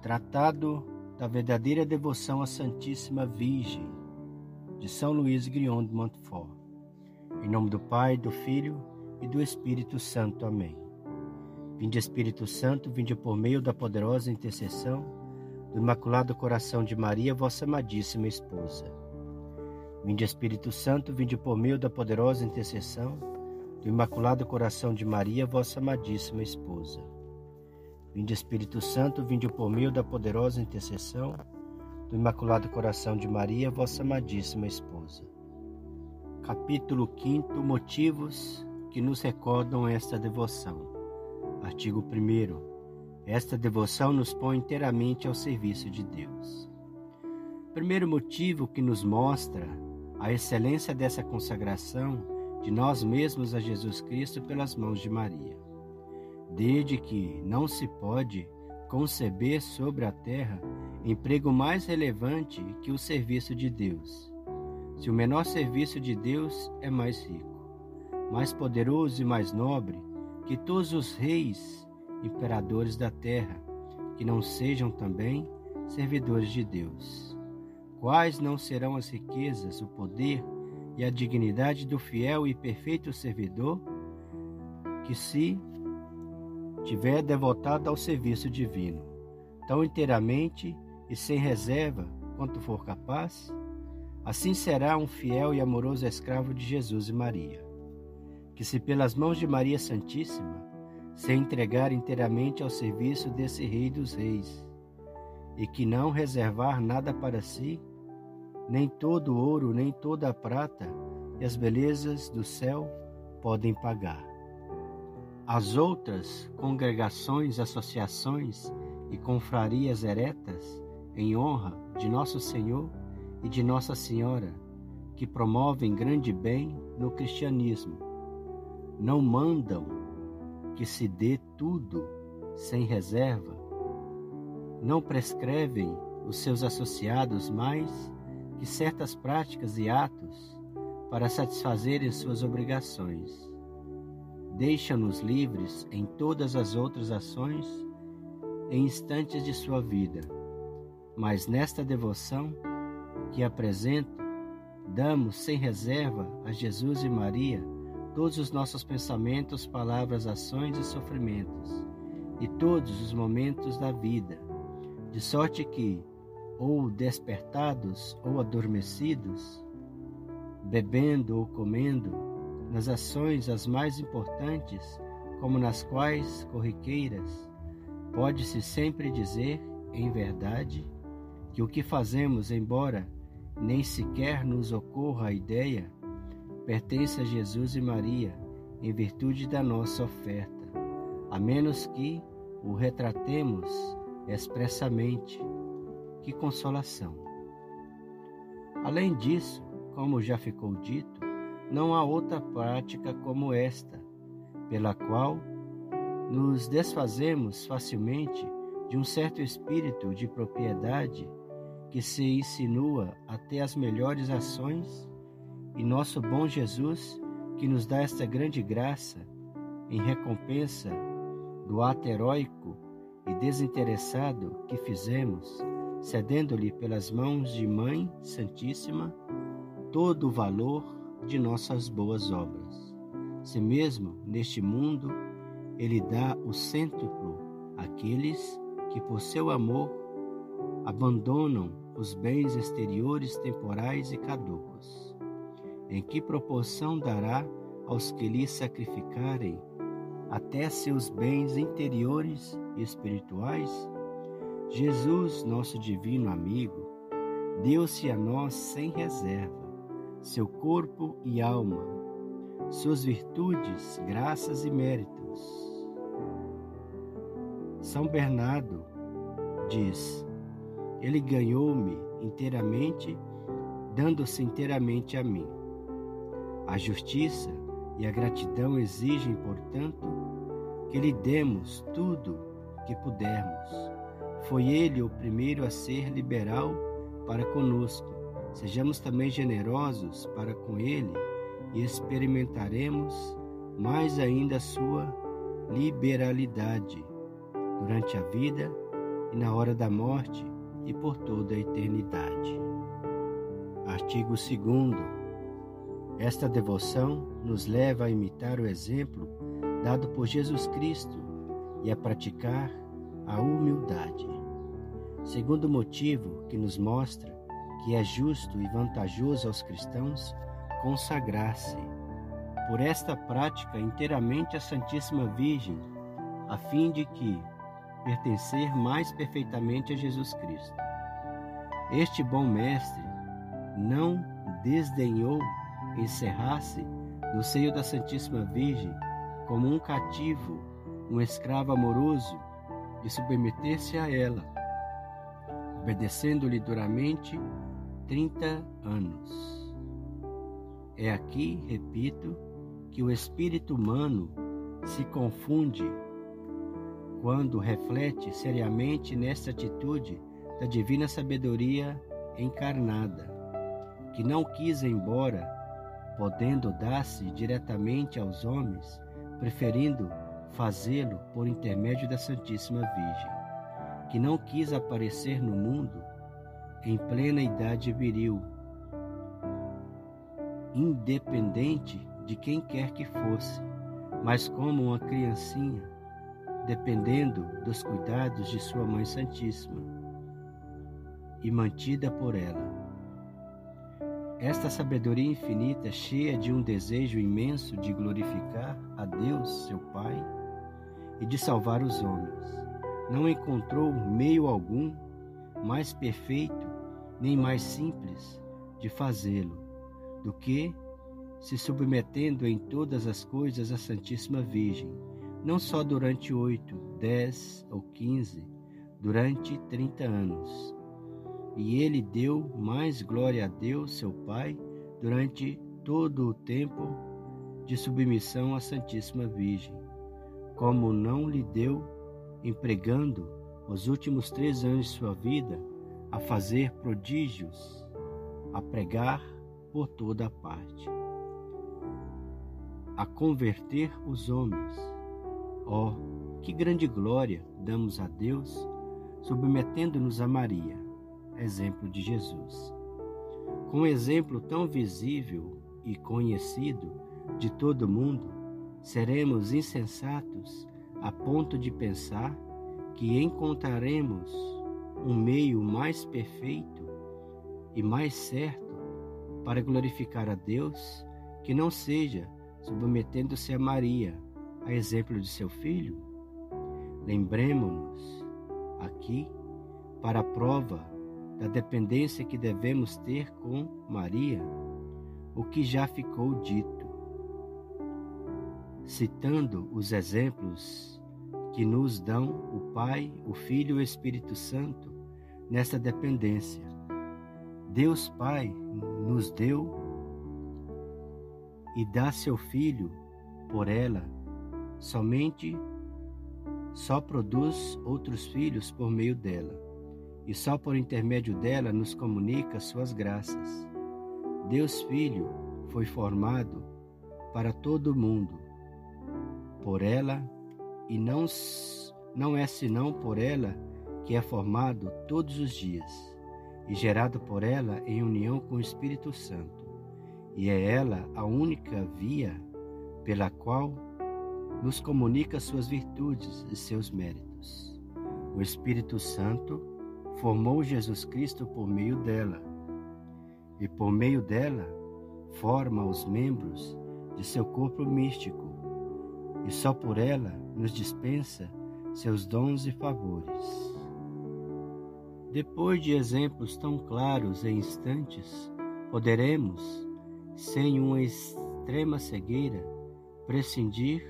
Tratado da verdadeira devoção à Santíssima Virgem, de São Luís Grion de Montfort. Em nome do Pai, do Filho e do Espírito Santo. Amém. Vinde Espírito Santo, vinde por meio da poderosa intercessão do Imaculado Coração de Maria, vossa amadíssima esposa. Vinde Espírito Santo, vinde por meio da poderosa intercessão do Imaculado Coração de Maria, vossa amadíssima esposa. Vinde Espírito Santo, vinde por meio da poderosa intercessão do Imaculado Coração de Maria, vossa amadíssima esposa. Capítulo 5 Motivos que nos recordam esta devoção. Artigo 1 Esta devoção nos põe inteiramente ao serviço de Deus. Primeiro motivo que nos mostra a excelência dessa consagração de nós mesmos a Jesus Cristo pelas mãos de Maria desde que não se pode conceber sobre a terra emprego mais relevante que o serviço de Deus. Se o menor serviço de Deus é mais rico, mais poderoso e mais nobre que todos os reis, imperadores da terra, que não sejam também servidores de Deus. Quais não serão as riquezas, o poder e a dignidade do fiel e perfeito servidor que se tiver devotado ao serviço divino, tão inteiramente e sem reserva quanto for capaz, assim será um fiel e amoroso escravo de Jesus e Maria, que se pelas mãos de Maria Santíssima se entregar inteiramente ao serviço desse Rei dos Reis, e que não reservar nada para si, nem todo ouro, nem toda a prata e as belezas do céu podem pagar. As outras congregações, associações e confrarias eretas, em honra de Nosso Senhor e de Nossa Senhora, que promovem grande bem no cristianismo, não mandam que se dê tudo sem reserva, não prescrevem os seus associados mais que certas práticas e atos para satisfazerem suas obrigações Deixa-nos livres em todas as outras ações em instantes de sua vida. Mas nesta devoção que apresento, damos sem reserva a Jesus e Maria todos os nossos pensamentos, palavras, ações e sofrimentos, e todos os momentos da vida, de sorte que, ou despertados ou adormecidos, bebendo ou comendo, nas ações as mais importantes, como nas quais corriqueiras, pode-se sempre dizer, em verdade, que o que fazemos, embora nem sequer nos ocorra a ideia, pertence a Jesus e Maria, em virtude da nossa oferta, a menos que o retratemos expressamente. Que consolação! Além disso, como já ficou dito, não há outra prática como esta, pela qual nos desfazemos facilmente de um certo espírito de propriedade que se insinua até as melhores ações, e nosso bom Jesus, que nos dá esta grande graça em recompensa do ato heróico e desinteressado que fizemos, cedendo-lhe pelas mãos de Mãe Santíssima todo o valor de nossas boas obras. Se mesmo neste mundo ele dá o cêntuplo àqueles que por seu amor abandonam os bens exteriores temporais e caducos. Em que proporção dará aos que lhe sacrificarem até seus bens interiores e espirituais? Jesus, nosso divino amigo, deu-se a nós sem reserva seu corpo e alma, suas virtudes, graças e méritos. São Bernardo diz: Ele ganhou-me inteiramente, dando-se inteiramente a mim. A justiça e a gratidão exigem, portanto, que lhe demos tudo que pudermos. Foi ele o primeiro a ser liberal para conosco Sejamos também generosos para com Ele e experimentaremos mais ainda a sua liberalidade durante a vida e na hora da morte e por toda a eternidade. Artigo 2. Esta devoção nos leva a imitar o exemplo dado por Jesus Cristo e a praticar a humildade. Segundo motivo que nos mostra que é justo e vantajoso aos cristãos consagrar-se por esta prática inteiramente à Santíssima Virgem, a fim de que pertencer mais perfeitamente a Jesus Cristo. Este bom mestre não desdenhou encerrar-se no seio da Santíssima Virgem como um cativo, um escravo amoroso, e submeter-se a ela, obedecendo-lhe duramente trinta anos. É aqui, repito, que o espírito humano se confunde quando reflete seriamente nesta atitude da divina sabedoria encarnada, que não quis embora, podendo dar-se diretamente aos homens, preferindo fazê-lo por intermédio da Santíssima Virgem, que não quis aparecer no mundo em plena idade viril, independente de quem quer que fosse, mas como uma criancinha, dependendo dos cuidados de sua Mãe Santíssima e mantida por ela. Esta sabedoria infinita, cheia de um desejo imenso de glorificar a Deus, seu Pai, e de salvar os homens, não encontrou meio algum mais perfeito nem mais simples de fazê-lo do que se submetendo em todas as coisas à Santíssima Virgem, não só durante oito, dez ou quinze, durante trinta anos. E ele deu mais glória a Deus, seu Pai, durante todo o tempo de submissão à Santíssima Virgem, como não lhe deu, empregando os últimos três anos de sua vida a fazer prodígios, a pregar por toda a parte a converter os homens. Oh, que grande glória damos a Deus, submetendo-nos a Maria, exemplo de Jesus. Com um exemplo tão visível e conhecido de todo mundo, seremos insensatos a ponto de pensar que encontraremos um meio mais perfeito e mais certo para glorificar a Deus que não seja submetendo-se a Maria, a exemplo de seu filho? Lembremos-nos aqui para a prova da dependência que devemos ter com Maria, o que já ficou dito, citando os exemplos que nos dão o Pai, o Filho e o Espírito Santo nesta dependência. Deus Pai nos deu e dá seu filho por ela, somente só produz outros filhos por meio dela, e só por intermédio dela nos comunica suas graças. Deus Filho foi formado para todo o mundo, por ela, e não, não é senão por ela que é formado todos os dias, e gerado por ela em união com o Espírito Santo e é ela a única via pela qual nos comunica suas virtudes e seus méritos. O Espírito Santo formou Jesus Cristo por meio dela, e por meio dela forma os membros de seu corpo místico, e só por ela nos dispensa seus dons e favores. Depois de exemplos tão claros e instantes, poderemos sem uma extrema cegueira, prescindir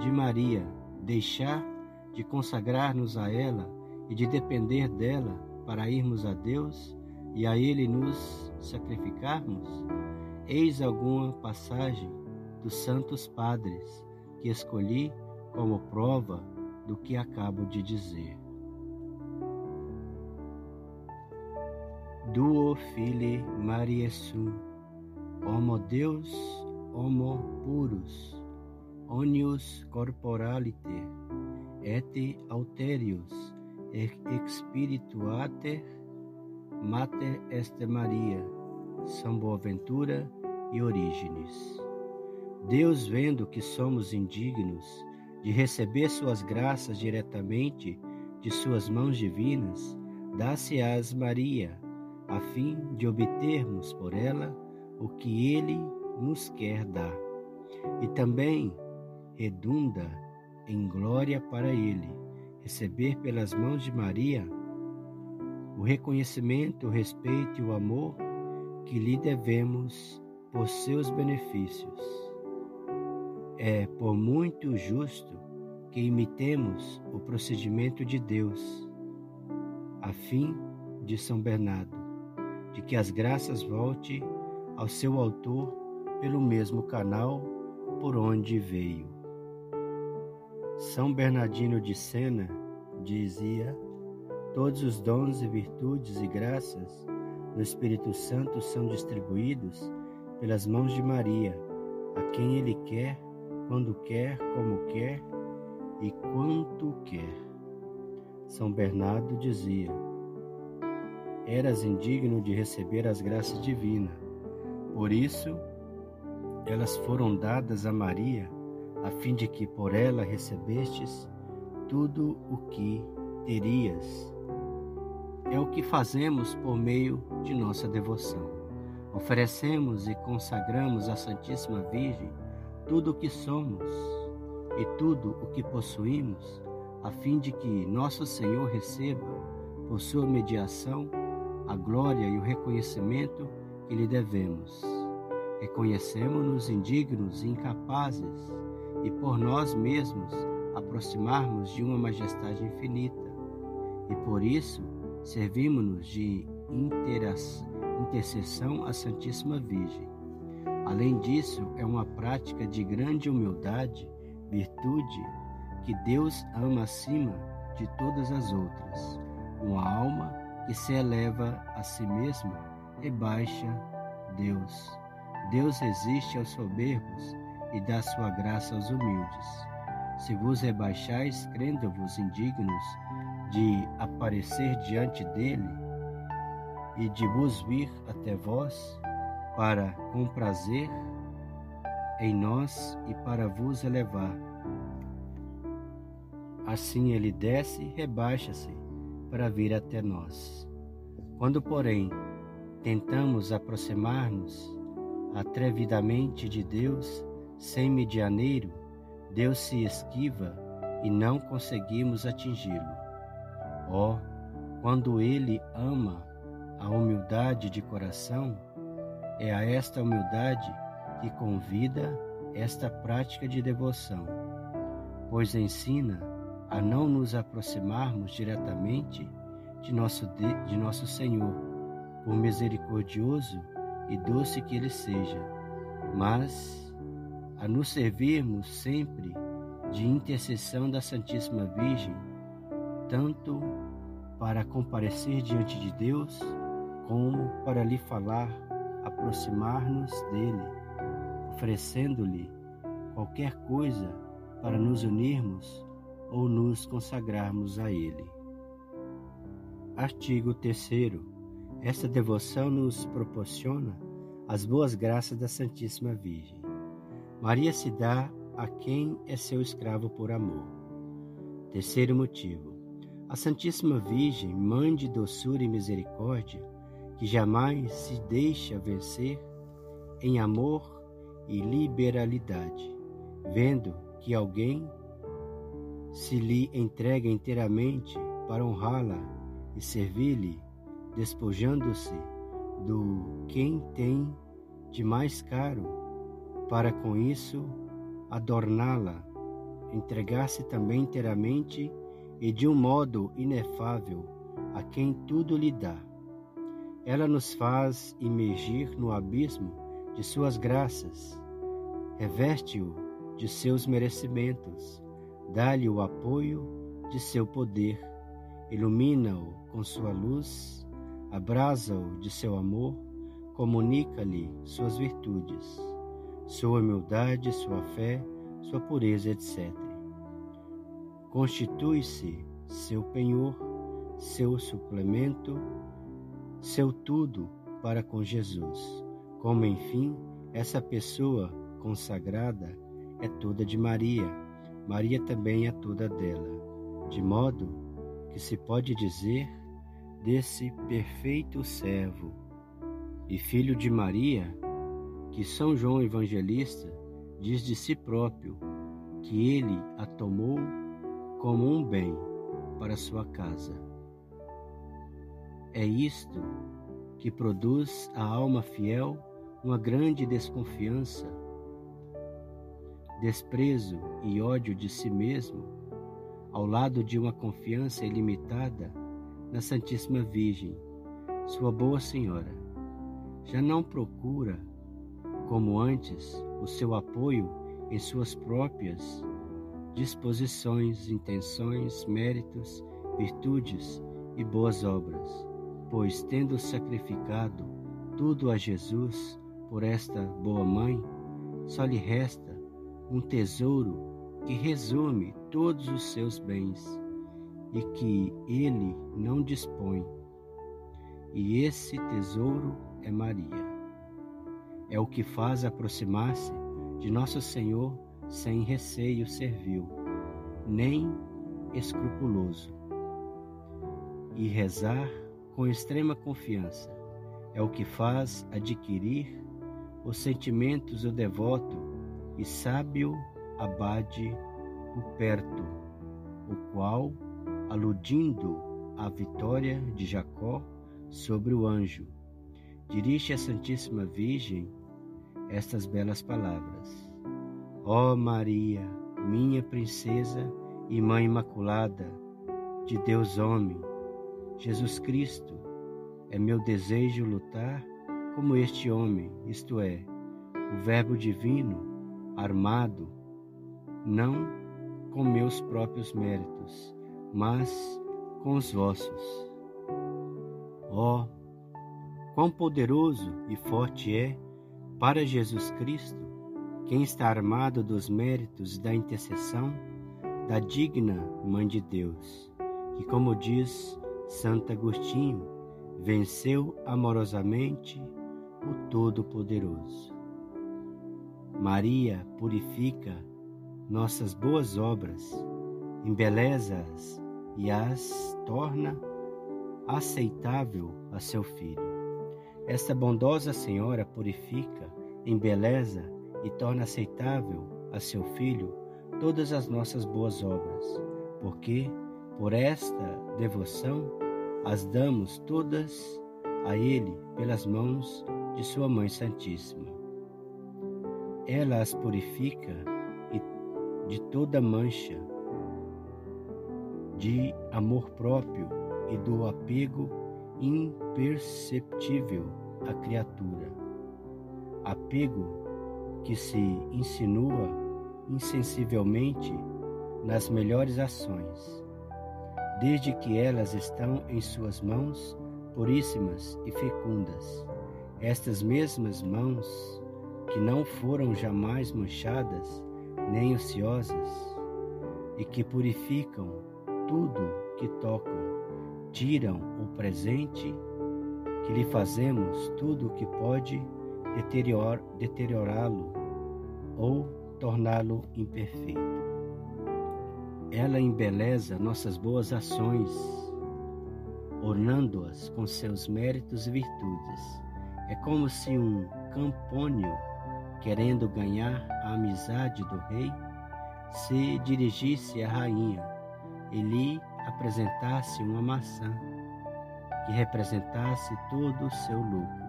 de Maria, deixar de consagrar-nos a ela e de depender dela para irmos a Deus e a Ele nos sacrificarmos? Eis alguma passagem dos Santos Padres que escolhi como prova do que acabo de dizer. Duo Fili Mariesum Homo Deus, homo purus, onius corporalite, et alterius, expirituater mater est Maria, São Boaventura e Orígenes. Deus, vendo que somos indignos de receber suas graças diretamente de suas mãos divinas, dá-se-as Maria, a fim de obtermos por ela o que ele nos quer dar. E também redunda em glória para ele receber pelas mãos de Maria o reconhecimento, o respeito e o amor que lhe devemos por seus benefícios. É por muito justo que imitemos o procedimento de Deus, a fim de São Bernardo, de que as graças volte ao seu autor pelo mesmo canal por onde veio. São Bernardino de Sena dizia Todos os dons e virtudes e graças do Espírito Santo são distribuídos pelas mãos de Maria, a quem Ele quer, quando quer, como quer e quanto quer. São Bernardo dizia: Eras indigno de receber as graças divinas, por isso elas foram dadas a Maria, a fim de que por ela recebestes tudo o que terias é o que fazemos por meio de nossa devoção. Oferecemos e consagramos à Santíssima Virgem tudo o que somos e tudo o que possuímos, a fim de que nosso Senhor receba, por sua mediação, a glória e o reconhecimento que lhe devemos. Reconhecemos-nos indignos e incapazes, e por nós mesmos aproximarmos de uma majestade infinita. E por isso, servimos-nos de intercessão à Santíssima Virgem. Além disso, é uma prática de grande humildade, virtude, que Deus ama acima de todas as outras. Uma alma que se eleva a si mesma rebaixa Deus. Deus resiste aos soberbos e dá sua graça aos humildes. Se vos rebaixais, crendo-vos indignos de aparecer diante dele e de vos vir até vós para com prazer em nós e para vos elevar. Assim ele desce e rebaixa-se para vir até nós. Quando, porém, tentamos aproximar-nos atrevidamente de Deus sem medianeiro, Deus se esquiva e não conseguimos atingi-lo. Ó, oh, quando ele ama a humildade de coração, é a esta humildade que convida esta prática de devoção, pois ensina a não nos aproximarmos diretamente de nosso, de nosso Senhor, por misericordioso e doce que Ele seja, mas a nos servirmos sempre de intercessão da Santíssima Virgem tanto para comparecer diante de Deus, como para lhe falar, aproximar-nos dele, oferecendo-lhe qualquer coisa para nos unirmos ou nos consagrarmos a ele. Artigo 3. Esta devoção nos proporciona as boas graças da Santíssima Virgem. Maria se dá a quem é seu escravo por amor. Terceiro motivo a Santíssima Virgem, Mãe de doçura e misericórdia, que jamais se deixa vencer em amor e liberalidade, vendo que alguém se lhe entrega inteiramente para honrá-la e servir-lhe, despojando-se do quem tem de mais caro, para com isso adorná-la, entregar-se também inteiramente e de um modo inefável a quem tudo lhe dá. Ela nos faz imergir no abismo de suas graças, reveste-o de seus merecimentos, dá-lhe o apoio de seu poder, ilumina-o com sua luz, abrasa-o de seu amor, comunica-lhe suas virtudes, sua humildade, sua fé, sua pureza, etc constitui-se seu penhor seu suplemento, seu tudo para com Jesus. Como enfim, essa pessoa consagrada é toda de Maria, Maria também é toda dela, de modo que se pode dizer desse perfeito servo e filho de Maria, que São João Evangelista diz de si próprio que ele a tomou como um bem para sua casa. É isto que produz a alma fiel uma grande desconfiança, desprezo e ódio de si mesmo, ao lado de uma confiança ilimitada na Santíssima Virgem, sua boa Senhora. Já não procura, como antes, o seu apoio em suas próprias disposições, intenções, méritos, virtudes e boas obras, pois, tendo sacrificado tudo a Jesus por esta boa mãe, só lhe resta um tesouro que resume todos os seus bens e que ele não dispõe. E esse tesouro é Maria. É o que faz aproximar-se de Nosso Senhor sem receio servil, nem escrupuloso. E rezar com extrema confiança é o que faz adquirir os sentimentos do devoto e sábio abade o perto, o qual, aludindo à vitória de Jacó sobre o anjo, dirige à Santíssima Virgem estas belas palavras. Ó oh Maria, minha princesa e Mãe Imaculada, de Deus homem, Jesus Cristo, é meu desejo lutar como este homem, isto é, o Verbo divino, armado, não com meus próprios méritos, mas com os vossos. Ó, oh, quão poderoso e forte é para Jesus Cristo quem está armado dos méritos da intercessão da digna Mãe de Deus, que, como diz Santo Agostinho, venceu amorosamente o Todo-Poderoso. Maria purifica nossas boas obras, embeleza-as e as torna aceitável a seu Filho. Esta bondosa Senhora purifica, embeleza e torna aceitável a seu Filho todas as nossas boas obras, porque, por esta devoção, as damos todas a Ele pelas mãos de Sua Mãe Santíssima. Ela as purifica de toda mancha, de amor próprio e do apego imperceptível à criatura. Apego que se insinua insensivelmente nas melhores ações, desde que elas estão em suas mãos puríssimas e fecundas. Estas mesmas mãos, que não foram jamais manchadas nem ociosas, e que purificam tudo que tocam, tiram o presente que lhe fazemos tudo o que pode deterior, deteriorá-lo ou torná-lo imperfeito. Ela embeleza nossas boas ações, ornando-as com seus méritos e virtudes. É como se um campônio, querendo ganhar a amizade do rei, se dirigisse à rainha e lhe apresentasse uma maçã que representasse todo o seu lucro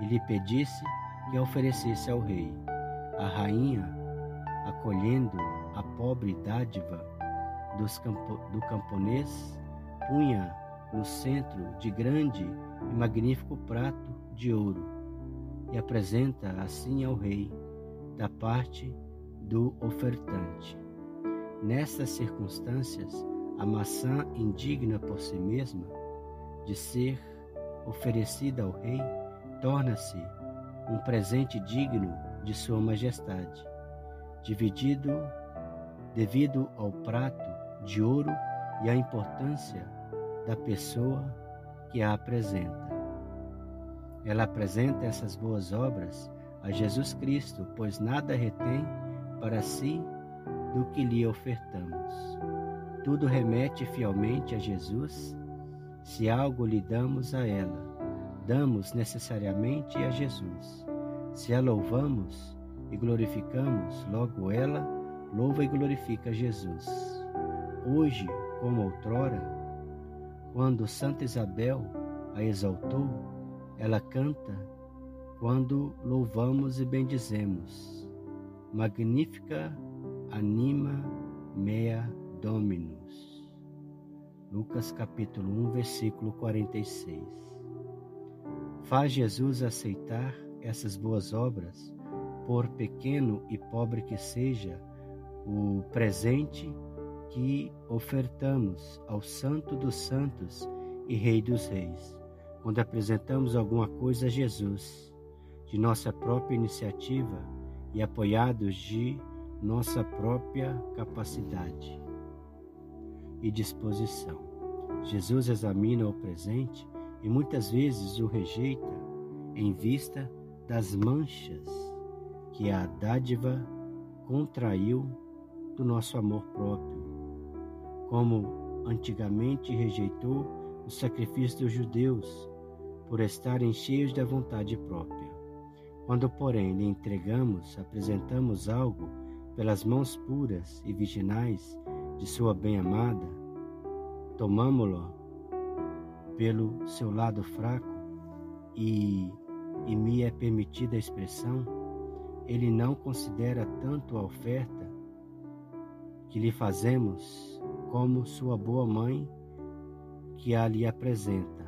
e lhe pedisse que a oferecesse ao rei. A rainha, acolhendo a pobre dádiva campo, do camponês, punha no centro de grande e magnífico prato de ouro e apresenta assim ao rei, da parte do ofertante. Nestas circunstâncias, a maçã indigna por si mesma de ser oferecida ao rei torna-se um presente digno de Sua Majestade, dividido devido ao prato de ouro e à importância da pessoa que a apresenta. Ela apresenta essas boas obras a Jesus Cristo, pois nada retém para si do que lhe ofertamos. Tudo remete fielmente a Jesus. Se algo lhe damos a ela, damos necessariamente a Jesus. Se a louvamos e glorificamos, logo ela louva e glorifica Jesus. Hoje, como outrora, quando Santa Isabel a exaltou, ela canta quando louvamos e bendizemos. Magnífica anima mea Dominus. Lucas capítulo 1, versículo 46. Faz Jesus aceitar essas boas obras, por pequeno e pobre que seja o presente que ofertamos ao Santo dos Santos e Rei dos Reis, quando apresentamos alguma coisa a Jesus, de nossa própria iniciativa e apoiados de nossa própria capacidade e disposição. Jesus examina o presente e muitas vezes o rejeita em vista das manchas que a dádiva contraiu do nosso amor próprio, como antigamente rejeitou o sacrifício dos judeus por estarem cheios da vontade própria. Quando, porém, lhe entregamos, apresentamos algo pelas mãos puras e virginais de sua bem-amada, tomamo-lo pelo seu lado fraco e, e me é permitida a expressão, ele não considera tanto a oferta que lhe fazemos como sua boa mãe que a lhe apresenta.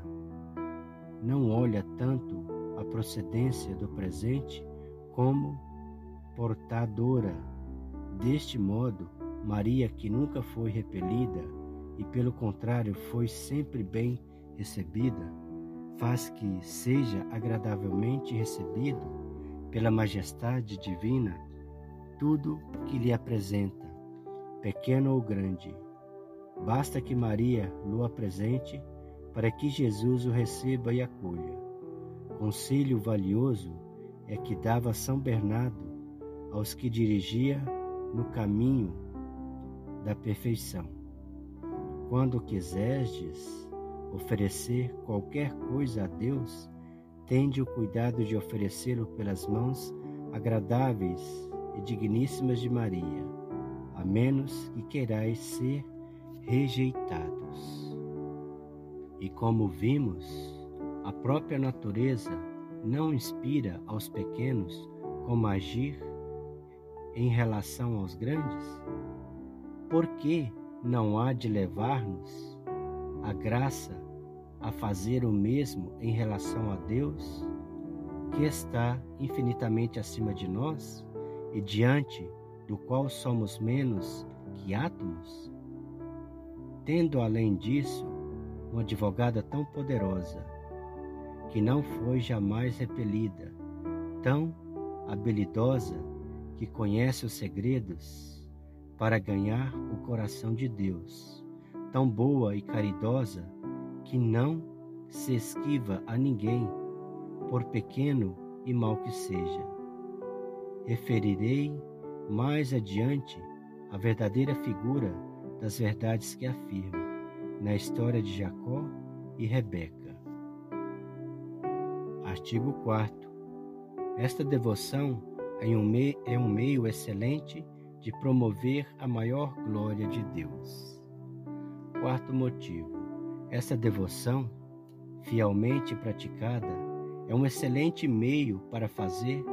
Não olha tanto a procedência do presente como portadora. Deste modo, Maria, que nunca foi repelida e pelo contrário foi sempre bem recebida, faz que seja agradavelmente recebido pela majestade divina tudo que lhe apresenta, pequeno ou grande. Basta que Maria o apresente para que Jesus o receba e acolha. Conselho valioso é que dava São Bernardo aos que dirigia no caminho da perfeição. Quando quiserdes oferecer qualquer coisa a Deus, tende o cuidado de oferecê-lo pelas mãos agradáveis e digníssimas de Maria, a menos que querais ser rejeitados. E como vimos, a própria natureza não inspira aos pequenos como agir em relação aos grandes? Por que não há de levar-nos a graça a fazer o mesmo em relação a Deus, que está infinitamente acima de nós e diante do qual somos menos que átomos? Tendo além disso uma advogada tão poderosa, que não foi jamais repelida, tão habilidosa que conhece os segredos para ganhar o coração de Deus tão boa e caridosa que não se esquiva a ninguém, por pequeno e mal que seja. Referirei mais adiante a verdadeira figura das verdades que afirma na história de Jacó e Rebeca. Artigo 4. Esta devoção é um, é um meio excelente de promover a maior glória de Deus. Quarto motivo: essa devoção, fielmente praticada, é um excelente meio para fazer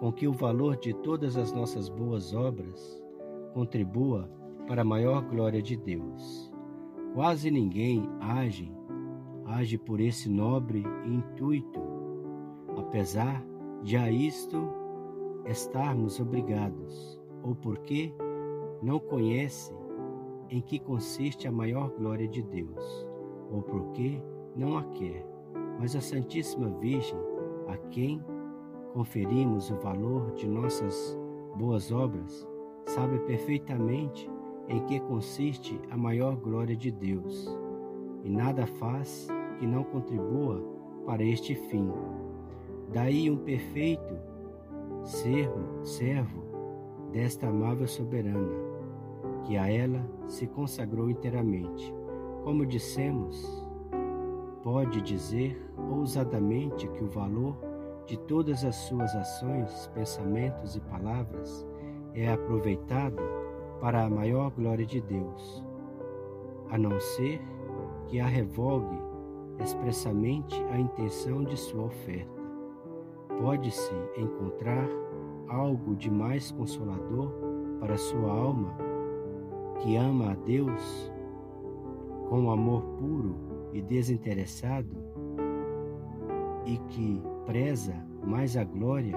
com que o valor de todas as nossas boas obras contribua para a maior glória de Deus. Quase ninguém age, age por esse nobre intuito, apesar de a isto estarmos obrigados, ou porque não conhece em que consiste a maior glória de Deus, ou porque não a quer, mas a Santíssima Virgem, a quem conferimos o valor de nossas boas obras, sabe perfeitamente em que consiste a maior glória de Deus, e nada faz que não contribua para este fim. Daí um perfeito servo, servo desta amável soberana, que a ela se consagrou inteiramente. Como dissemos, pode dizer ousadamente que o valor de todas as suas ações, pensamentos e palavras é aproveitado para a maior glória de Deus, a não ser que a revogue expressamente a intenção de sua oferta. Pode-se encontrar algo de mais consolador para sua alma que ama a Deus com amor puro e desinteressado e que preza mais a glória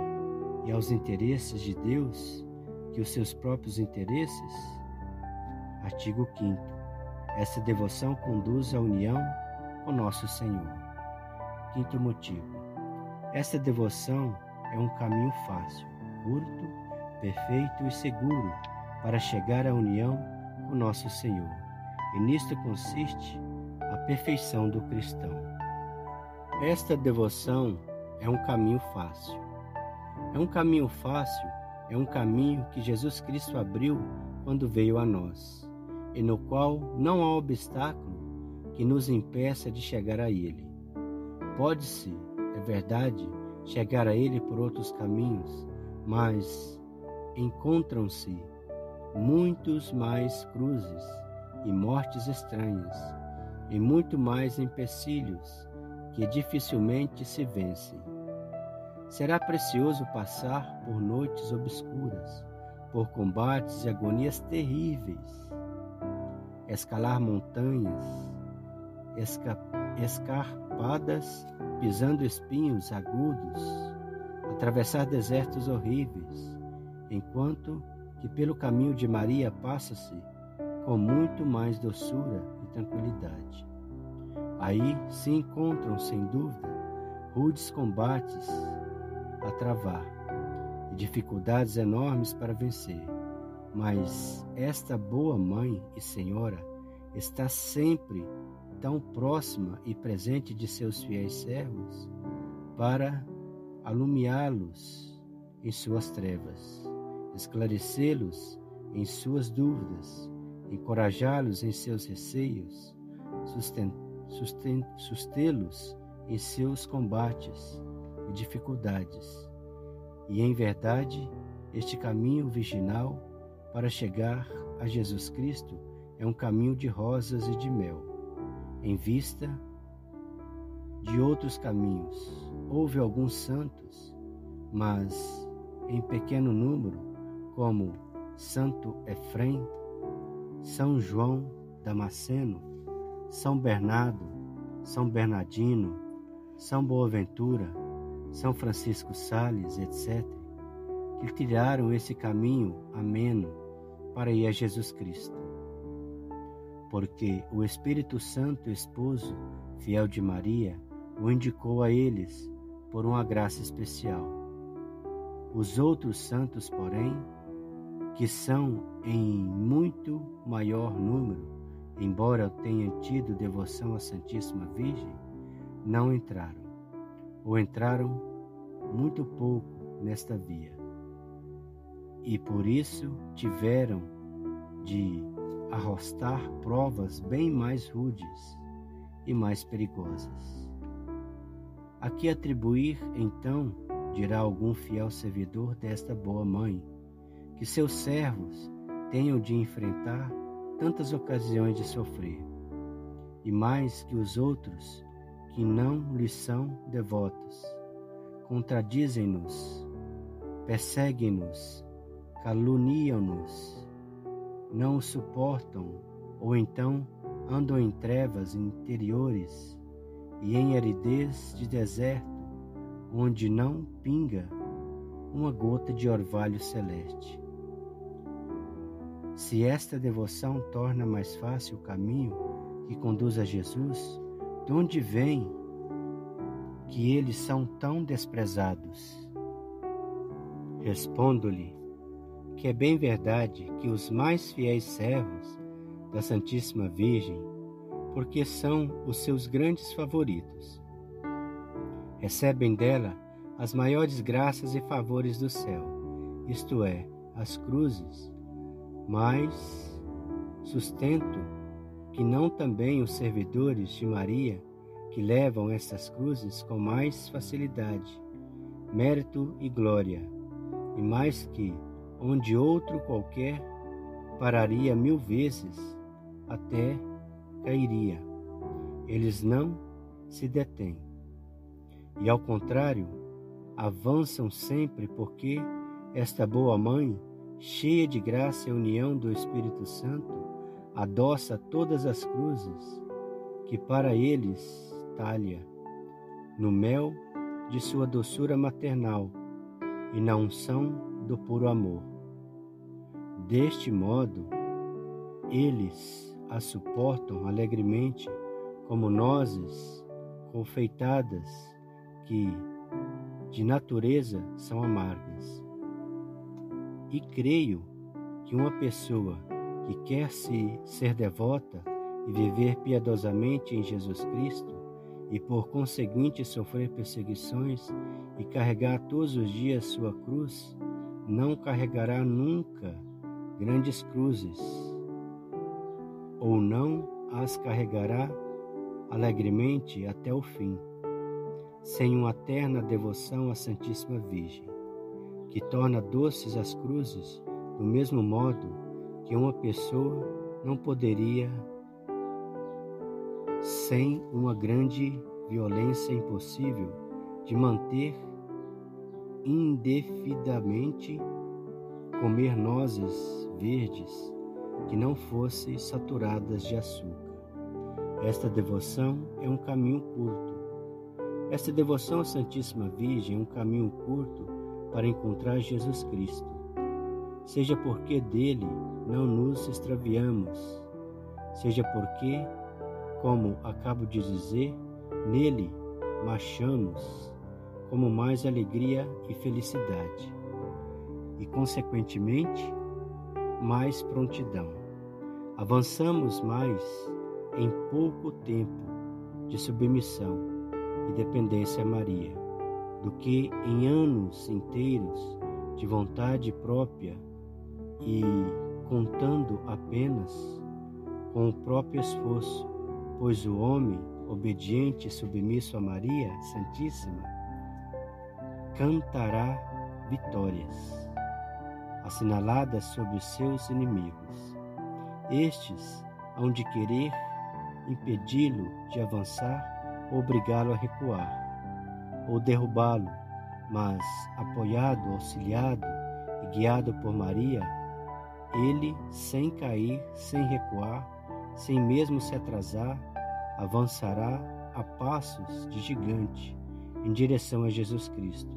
e aos interesses de Deus que os seus próprios interesses? Artigo 5. Essa devoção conduz à união com nosso Senhor. Quinto motivo. Esta devoção é um caminho fácil, curto, perfeito e seguro para chegar à união com nosso Senhor. E nisto consiste a perfeição do cristão. Esta devoção é um caminho fácil. É um caminho fácil, é um caminho que Jesus Cristo abriu quando veio a nós, e no qual não há obstáculo que nos impeça de chegar a Ele. Pode-se, é verdade, chegar a Ele por outros caminhos, mas encontram-se muitos mais cruzes e mortes estranhas, e muito mais empecilhos que dificilmente se vencem. Será precioso passar por noites obscuras, por combates e agonias terríveis, escalar montanhas, esca escarpadas, pisando espinhos agudos, atravessar desertos horríveis, enquanto que pelo caminho de Maria passa-se com muito mais doçura e tranquilidade. Aí se encontram, sem dúvida, rudes combates a travar e dificuldades enormes para vencer. Mas esta boa mãe e senhora está sempre tão próxima e presente de seus fiéis servos para alumiá-los em suas trevas, esclarecê-los em suas dúvidas, encorajá-los em seus receios, sustentar sustê-los em seus combates e dificuldades. E em verdade, este caminho virginal para chegar a Jesus Cristo é um caminho de rosas e de mel. Em vista de outros caminhos, houve alguns santos, mas em pequeno número, como Santo Efrem, São João Damasceno, são Bernardo, São Bernardino, São Boaventura, São Francisco Sales, etc., que tiraram esse caminho ameno para ir a Jesus Cristo. Porque o Espírito Santo, esposo fiel de Maria, o indicou a eles por uma graça especial. Os outros santos, porém, que são em muito maior número, embora tenham tido devoção à Santíssima Virgem, não entraram, ou entraram muito pouco nesta via. E por isso tiveram de arrostar provas bem mais rudes e mais perigosas. A que atribuir, então, dirá algum fiel servidor desta boa mãe, que seus servos tenham de enfrentar tantas ocasiões de sofrer, e mais que os outros que não lhes são devotos. Contradizem-nos, perseguem-nos, caluniam-nos, não o suportam, ou então andam em trevas interiores e em aridez de deserto, onde não pinga uma gota de orvalho celeste. Se esta devoção torna mais fácil o caminho que conduz a Jesus, de onde vem que eles são tão desprezados? Respondo-lhe que é bem verdade que os mais fiéis servos da Santíssima Virgem, porque são os seus grandes favoritos. Recebem dela as maiores graças e favores do céu, isto é, as cruzes, mas sustento que não também os servidores de Maria, que levam estas cruzes com mais facilidade, mérito e glória, e mais que onde outro qualquer pararia mil vezes até cairia. Eles não se detêm. E ao contrário, avançam sempre porque esta boa mãe, cheia de graça e união do Espírito Santo, adoça todas as cruzes que para eles talha, no mel de sua doçura maternal e na unção do puro amor. Deste modo, eles a suportam alegremente como nozes confeitadas que, de natureza, são amargas. E creio que uma pessoa que quer se ser devota e viver piedosamente em Jesus Cristo, e por conseguinte sofrer perseguições e carregar todos os dias sua cruz, não carregará nunca grandes cruzes, ou não as carregará alegremente até o fim, sem uma terna devoção à Santíssima Virgem, que torna doces as cruzes do mesmo modo que uma pessoa não poderia sem uma grande violência impossível de manter indefinidamente comer nozes verdes que não fossem saturadas de açúcar. Esta devoção é um caminho curto. Esta devoção à Santíssima Virgem é um caminho curto para encontrar Jesus Cristo. Seja porque dele não nos extraviamos, seja porque, como acabo de dizer, nele marchamos como mais alegria e felicidade e, consequentemente, mais prontidão. Avançamos mais em pouco tempo de submissão e dependência a Maria do que em anos inteiros de vontade própria e contando apenas com o próprio esforço, pois o homem obediente e submisso a Maria Santíssima cantará vitórias assinaladas sobre os seus inimigos. Estes hão de querer impedi-lo de avançar ou obrigá-lo a recuar, ou derrubá-lo, mas apoiado, auxiliado e guiado por Maria, ele, sem cair, sem recuar, sem mesmo se atrasar, avançará a passos de gigante em direção a Jesus Cristo,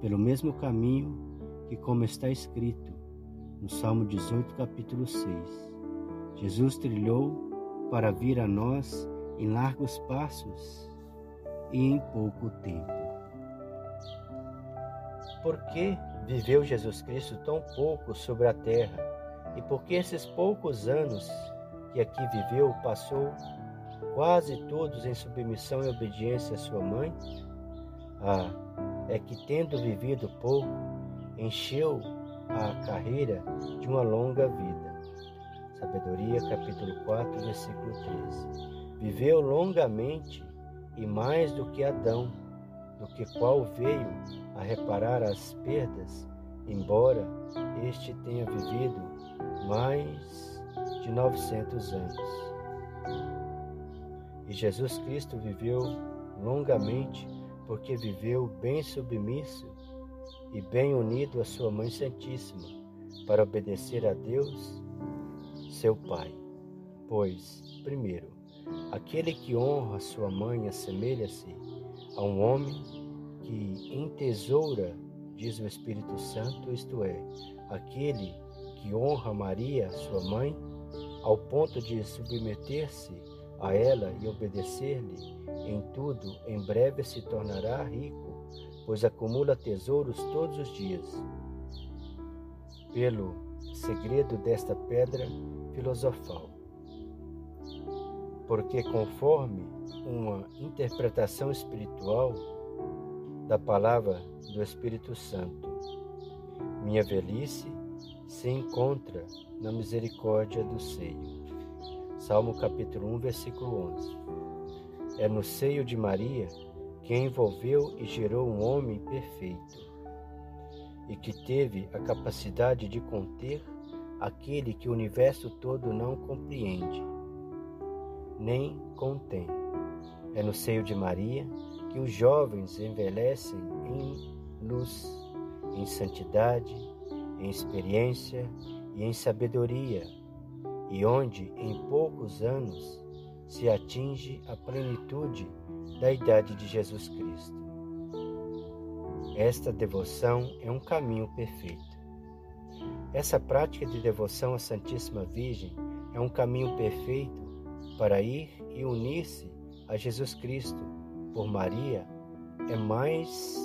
pelo mesmo caminho que, como está escrito no Salmo 18, capítulo 6, Jesus trilhou para vir a nós em largos passos e em pouco tempo. Por que viveu Jesus Cristo tão pouco sobre a terra? E por que esses poucos anos que aqui viveu passou quase todos em submissão e obediência à sua mãe? Ah, é que tendo vivido pouco, encheu a carreira de uma longa vida. Sabedoria, capítulo 4, versículo 13. Viveu longamente e mais do que Adão, do que qual veio a reparar as perdas, embora este tenha vivido mais de 900 anos. E Jesus Cristo viveu longamente porque viveu bem submisso e bem unido à sua Mãe Santíssima, para obedecer a Deus, seu Pai. Pois, primeiro, aquele que honra sua mãe assemelha-se a um homem que entesoura, diz o Espírito Santo, isto é, aquele que honra Maria, sua mãe, ao ponto de submeter-se a ela e obedecer-lhe em tudo, em breve se tornará rico pois acumula tesouros todos os dias. Pelo segredo desta pedra filosofal. Porque, conforme uma interpretação espiritual da palavra do Espírito Santo, minha velhice se encontra na misericórdia do seio. Salmo capítulo 1, versículo 11. É no seio de Maria que envolveu e gerou um homem perfeito e que teve a capacidade de conter aquele que o universo todo não compreende nem contém. É no seio de Maria que os jovens envelhecem em luz, em santidade, em experiência e em sabedoria, e onde em poucos anos se atinge a plenitude da idade de Jesus Cristo. Esta devoção é um caminho perfeito. Essa prática de devoção à Santíssima Virgem é um caminho perfeito para ir e unir-se a Jesus Cristo por Maria é mais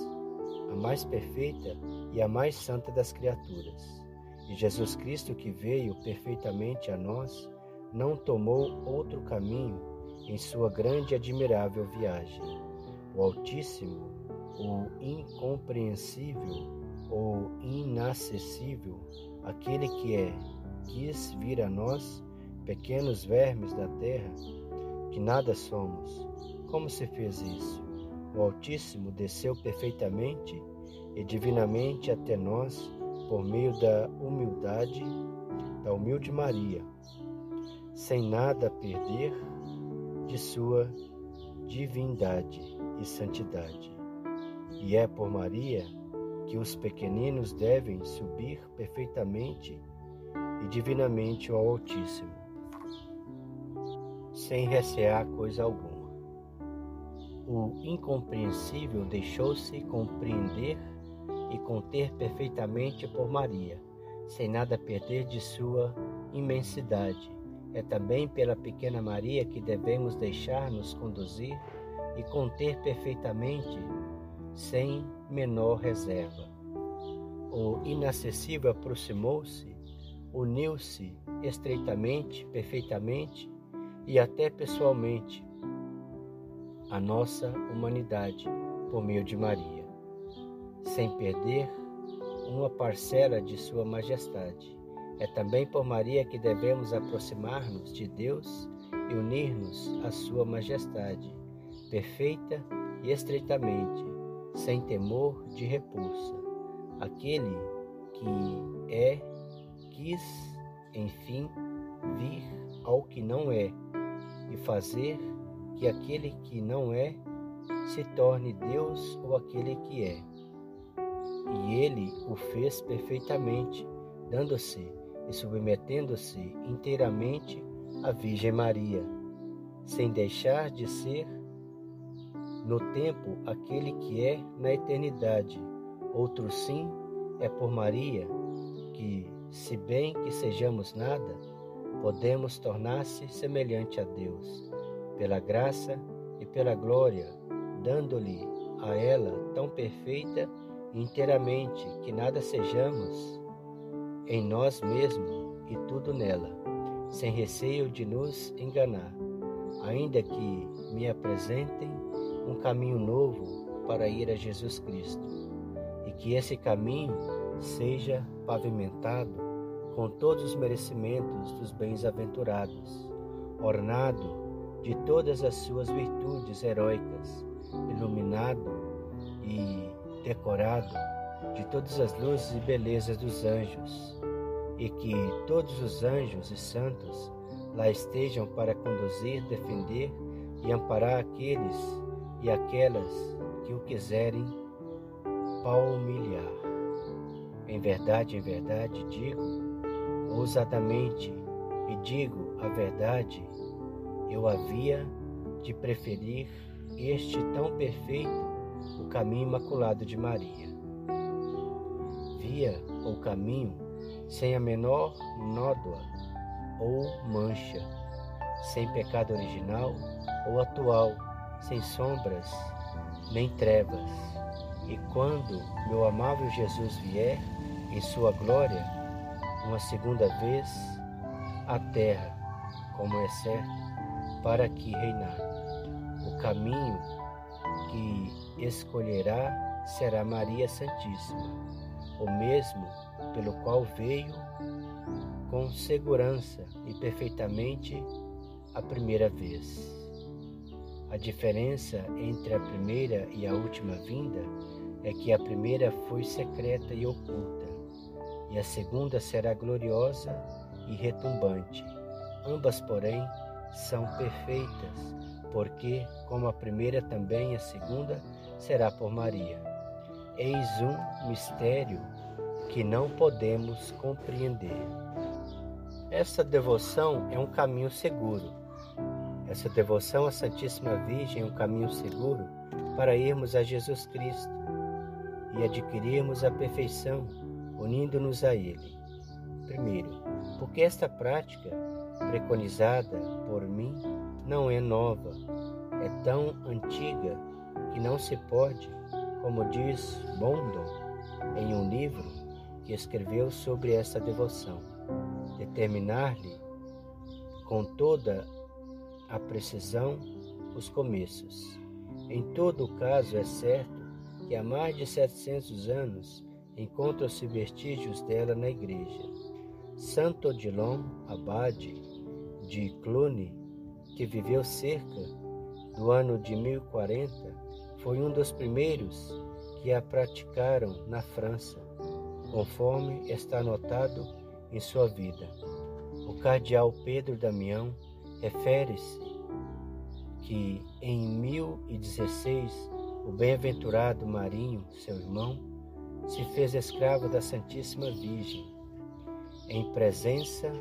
a mais perfeita e a mais santa das criaturas. E Jesus Cristo que veio perfeitamente a nós não tomou outro caminho em sua grande e admirável viagem. O Altíssimo, o incompreensível, ou inacessível, aquele que é, quis vir a nós pequenos vermes da terra, que nada somos. Como se fez isso? O Altíssimo desceu perfeitamente e divinamente até nós por meio da humildade da humilde Maria, sem nada perder de sua divindade e santidade. E é por Maria que os pequeninos devem subir perfeitamente e divinamente ao Altíssimo sem recear coisa alguma. O incompreensível deixou-se compreender e conter perfeitamente por Maria, sem nada perder de sua imensidade. É também pela pequena Maria que devemos deixar-nos conduzir e conter perfeitamente, sem menor reserva. O inacessível aproximou-se, uniu-se estreitamente, perfeitamente e até pessoalmente a nossa humanidade por meio de Maria, sem perder uma parcela de Sua Majestade. É também por Maria que devemos aproximar-nos de Deus e unir-nos à Sua Majestade, perfeita e estreitamente, sem temor de repulsa. Aquele que é, quis, enfim, vir ao que não é e fazer que aquele que não é se torne Deus ou aquele que é. E ele o fez perfeitamente, dando-se e submetendo-se inteiramente à Virgem Maria, sem deixar de ser no tempo aquele que é na eternidade. Outro sim é por Maria, que, se bem que sejamos nada, podemos tornar-se semelhante a Deus, pela graça e pela glória, dando-lhe a ela tão perfeita e inteiramente que nada sejamos em nós mesmos e tudo nela, sem receio de nos enganar, ainda que me apresentem um caminho novo para ir a Jesus Cristo, e que esse caminho seja pavimentado com todos os merecimentos dos bens-aventurados, ornado de todas as suas virtudes heróicas, iluminado e decorado de todas as luzes e belezas dos anjos, e que todos os anjos e santos lá estejam para conduzir, defender e amparar aqueles e aquelas que o quiserem palmilhar. Em verdade, em verdade digo, ousadamente e digo a verdade, eu havia de preferir este tão perfeito, o caminho imaculado de Maria. Via o caminho sem a menor nódoa ou mancha, sem pecado original ou atual, sem sombras nem trevas. E quando meu amável Jesus vier em sua glória, uma segunda vez a terra, como é certo, para aqui reinar. O caminho que escolherá será Maria Santíssima, o mesmo pelo qual veio com segurança e perfeitamente a primeira vez. A diferença entre a primeira e a última vinda é que a primeira foi secreta e oculta, e a segunda será gloriosa e retumbante. Ambas, porém, são perfeitas, porque, como a primeira, também a segunda será por Maria. Eis um mistério que não podemos compreender. Essa devoção é um caminho seguro. Essa devoção à Santíssima Virgem é um caminho seguro para irmos a Jesus Cristo e adquirirmos a perfeição, unindo-nos a Ele. Primeiro, porque esta prática, preconizada por mim, não é nova, é tão antiga que não se pode, como diz Bondon em um livro que escreveu sobre essa devoção, determinar-lhe com toda a precisão os começos. Em todo o caso, é certo que há mais de 700 anos encontram-se vestígios dela na igreja. Santo Odilon, abade de Cluny, que viveu cerca do ano de 1040, foi um dos primeiros que a praticaram na França, conforme está anotado em sua vida. O cardeal Pedro Damião refere-se que em 1016 o bem-aventurado Marinho, seu irmão, se fez escravo da Santíssima Virgem, em presença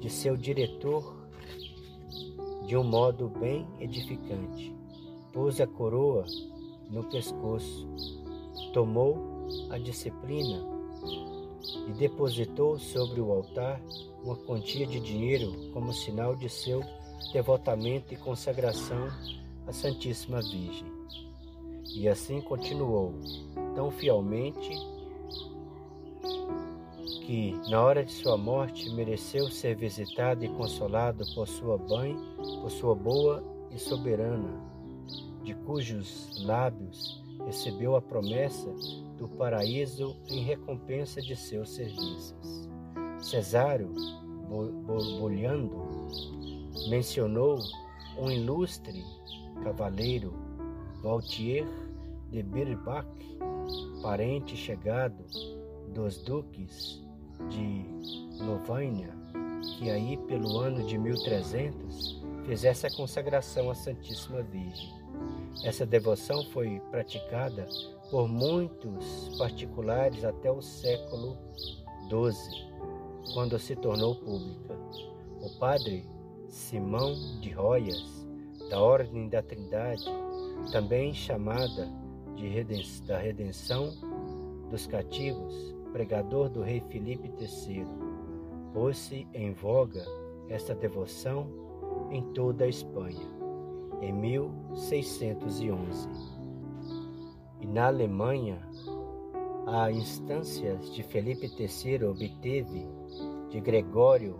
de seu diretor, de um modo bem edificante. Pôs a coroa no pescoço, tomou a disciplina e depositou sobre o altar uma quantia de dinheiro como sinal de seu devotamento e consagração à Santíssima Virgem. E assim continuou, tão fielmente que, na hora de sua morte, mereceu ser visitado e consolado por sua mãe, por sua boa e soberana, de cujos lábios recebeu a promessa do paraíso em recompensa de seus serviços. Cesário, borbulhando, mencionou um ilustre cavaleiro Valtier de Birbach, parente chegado dos duques de Lovânia, que aí pelo ano de 1300 fizesse a consagração à Santíssima Virgem. Essa devoção foi praticada por muitos particulares até o século XII, quando se tornou pública. O padre Simão de Royas, da Ordem da Trindade, também chamada de da redenção dos cativos, pregador do rei Filipe III, pôs-se em voga esta devoção em toda a Espanha, em 1611. E na Alemanha, a instâncias de Felipe III obteve de Gregório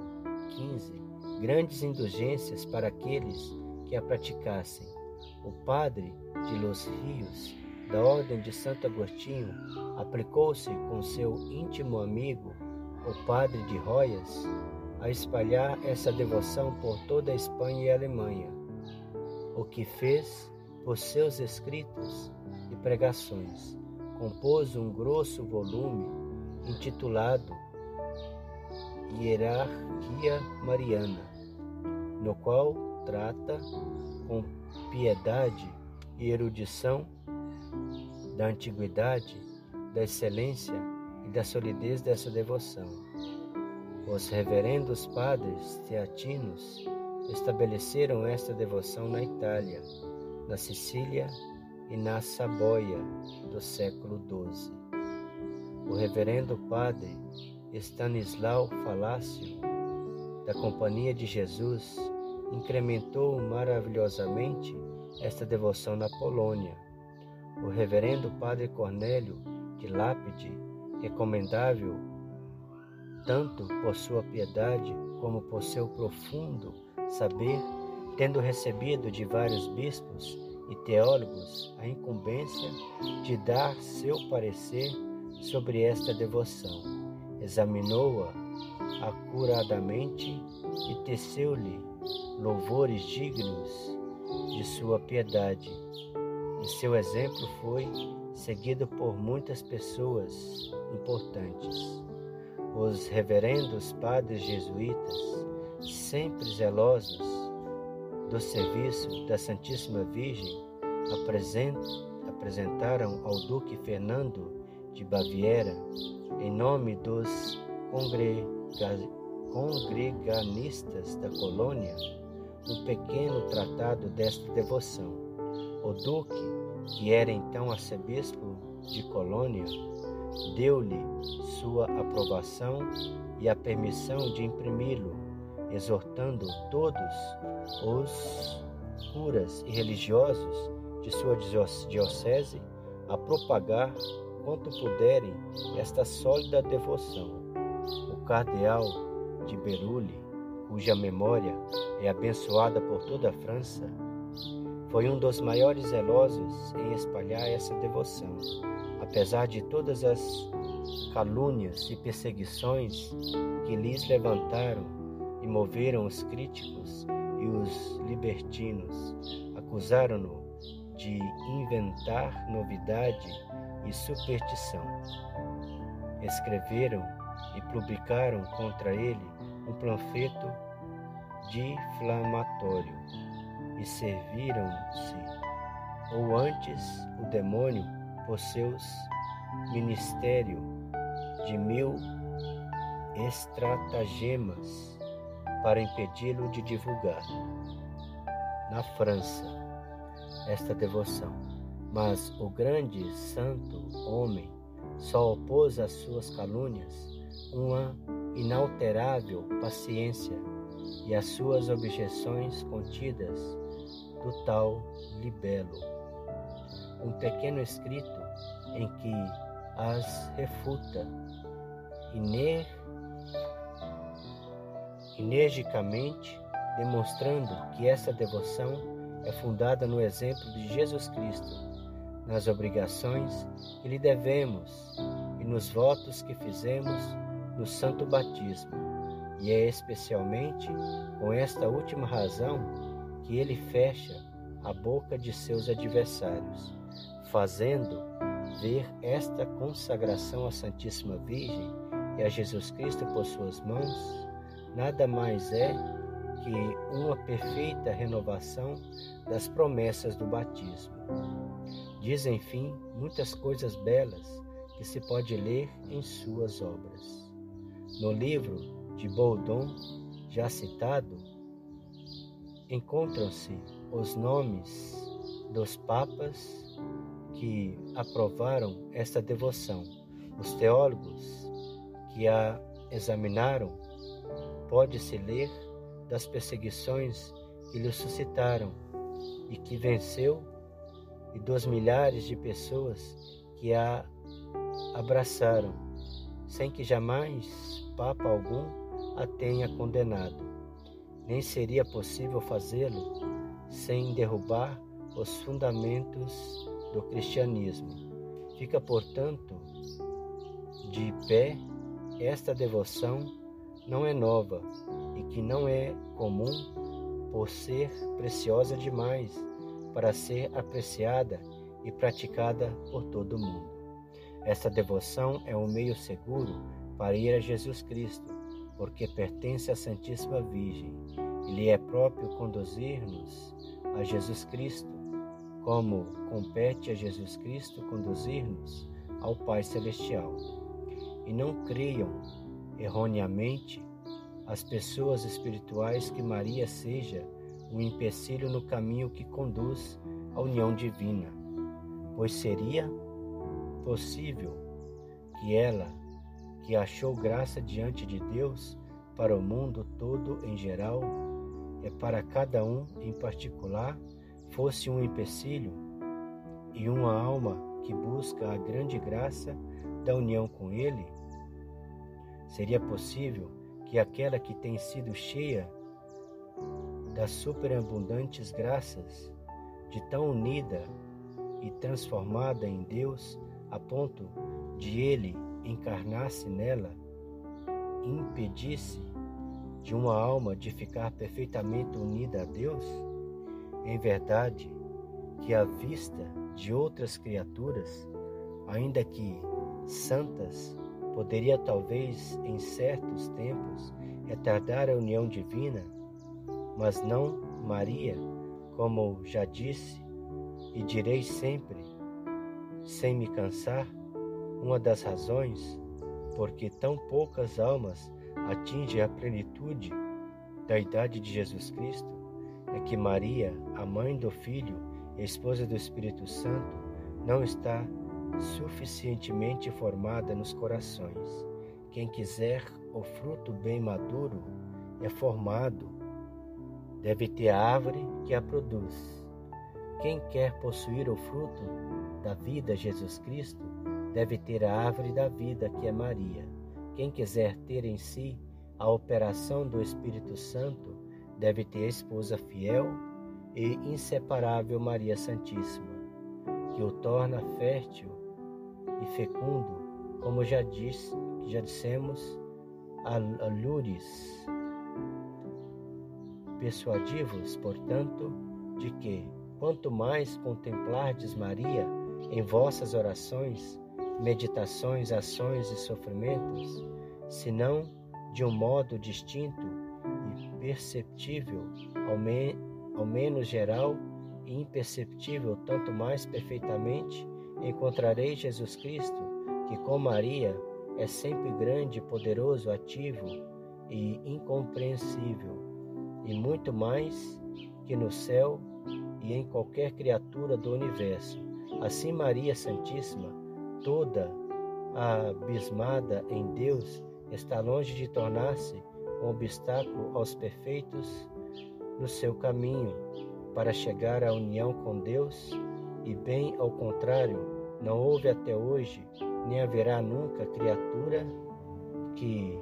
XV grandes indulgências para aqueles que a praticassem o padre de Los Rios, da Ordem de Santo Agostinho, aplicou-se com seu íntimo amigo, o padre de Royas, a espalhar essa devoção por toda a Espanha e a Alemanha, o que fez por seus escritos e pregações. Compôs um grosso volume intitulado Hierarquia Mariana, no qual trata com piedade e erudição da antiguidade, da excelência e da solidez dessa devoção. Os reverendos padres teatinos estabeleceram esta devoção na Itália, na Sicília e na Saboia do século XII. O reverendo padre Stanislau Falácio, da Companhia de Jesus, incrementou maravilhosamente esta devoção na Polônia. O reverendo Padre Cornélio de Lápide, recomendável tanto por sua piedade como por seu profundo saber, tendo recebido de vários bispos e teólogos a incumbência de dar seu parecer sobre esta devoção. Examinou-a acuradamente e teceu-lhe louvores dignos de sua piedade. E seu exemplo foi seguido por muitas pessoas importantes. Os reverendos padres jesuítas, sempre zelosos do serviço da Santíssima Virgem, apresentaram ao Duque Fernando de Baviera, em nome dos congreganistas da colônia, um pequeno tratado desta devoção. O Duque, que era então arcebispo de Colônia, deu-lhe sua aprovação e a permissão de imprimi-lo, exortando todos os curas e religiosos de sua diocese a propagar quanto puderem esta sólida devoção. Cardeal de Berulli, cuja memória é abençoada por toda a França, foi um dos maiores zelosos em espalhar essa devoção, apesar de todas as calúnias e perseguições que lhes levantaram e moveram os críticos e os libertinos, acusaram-no de inventar novidade e superstição. Escreveram e publicaram contra ele um panfleto difamatório e serviram-se, ou antes o demônio, por seus ministério de mil estratagemas para impedi-lo de divulgar na França esta devoção. Mas o grande santo homem só opôs às suas calúnias uma inalterável paciência e às suas objeções contidas do tal libelo. Um pequeno escrito em que as refuta iner... energicamente, demonstrando que essa devoção é fundada no exemplo de Jesus Cristo, nas obrigações que lhe devemos e nos votos que fizemos no santo batismo. E é especialmente com esta última razão que ele fecha a boca de seus adversários, fazendo ver esta consagração à Santíssima Virgem e a Jesus Cristo por suas mãos, nada mais é que uma perfeita renovação das promessas do batismo. Diz, enfim, muitas coisas belas que se pode ler em suas obras. No livro de Baudon, já citado, encontram-se os nomes dos papas que aprovaram esta devoção. Os teólogos que a examinaram pode-se ler das perseguições que lhe suscitaram e que venceu e dos milhares de pessoas que a abraçaram, sem que jamais Papa algum a tenha condenado. Nem seria possível fazê-lo sem derrubar os fundamentos do cristianismo. Fica, portanto, de pé esta devoção não é nova e que não é comum por ser preciosa demais para ser apreciada e praticada por todo mundo. Esta devoção é um meio seguro para ir a Jesus Cristo, porque pertence à Santíssima Virgem. E lhe é próprio conduzir-nos a Jesus Cristo, como compete a Jesus Cristo conduzir-nos ao Pai Celestial. E não creiam erroneamente as pessoas espirituais que Maria seja um empecilho no caminho que conduz à união divina, pois seria possível que ela, que achou graça diante de Deus para o mundo todo em geral e para cada um em particular, fosse um empecilho e uma alma que busca a grande graça da união com Ele? Seria possível que aquela que tem sido cheia das superabundantes graças, de tão unida e transformada em Deus a ponto de ele encarnar-se nela, impedisse de uma alma de ficar perfeitamente unida a Deus? Em verdade, que à vista de outras criaturas, ainda que santas, poderia talvez em certos tempos retardar a união divina, mas não Maria, como já disse e direi sempre, sem me cansar, uma das razões porque tão poucas almas atingem a plenitude da idade de Jesus Cristo é que Maria, a mãe do Filho esposa do Espírito Santo, não está suficientemente formada nos corações. Quem quiser o fruto bem maduro é formado, deve ter a árvore que a produz. Quem quer possuir o fruto da vida, Jesus Cristo, deve ter a árvore da vida, que é Maria. Quem quiser ter em si a operação do Espírito Santo, deve ter a esposa fiel e inseparável Maria Santíssima, que o torna fértil e fecundo, como já disse, já dissemos, a Lures. Persuadivos, portanto, de que quanto mais contemplardes Maria em vossas orações, meditações, ações e sofrimentos, senão de um modo distinto e perceptível, ao, me, ao menos geral e imperceptível, tanto mais perfeitamente encontrarei Jesus Cristo, que com Maria é sempre grande, poderoso, ativo e incompreensível, e muito mais que no céu e em qualquer criatura do universo. Assim, Maria Santíssima, toda abismada em Deus, está longe de tornar-se um obstáculo aos perfeitos no seu caminho para chegar à união com Deus, e bem ao contrário, não houve até hoje, nem haverá nunca criatura que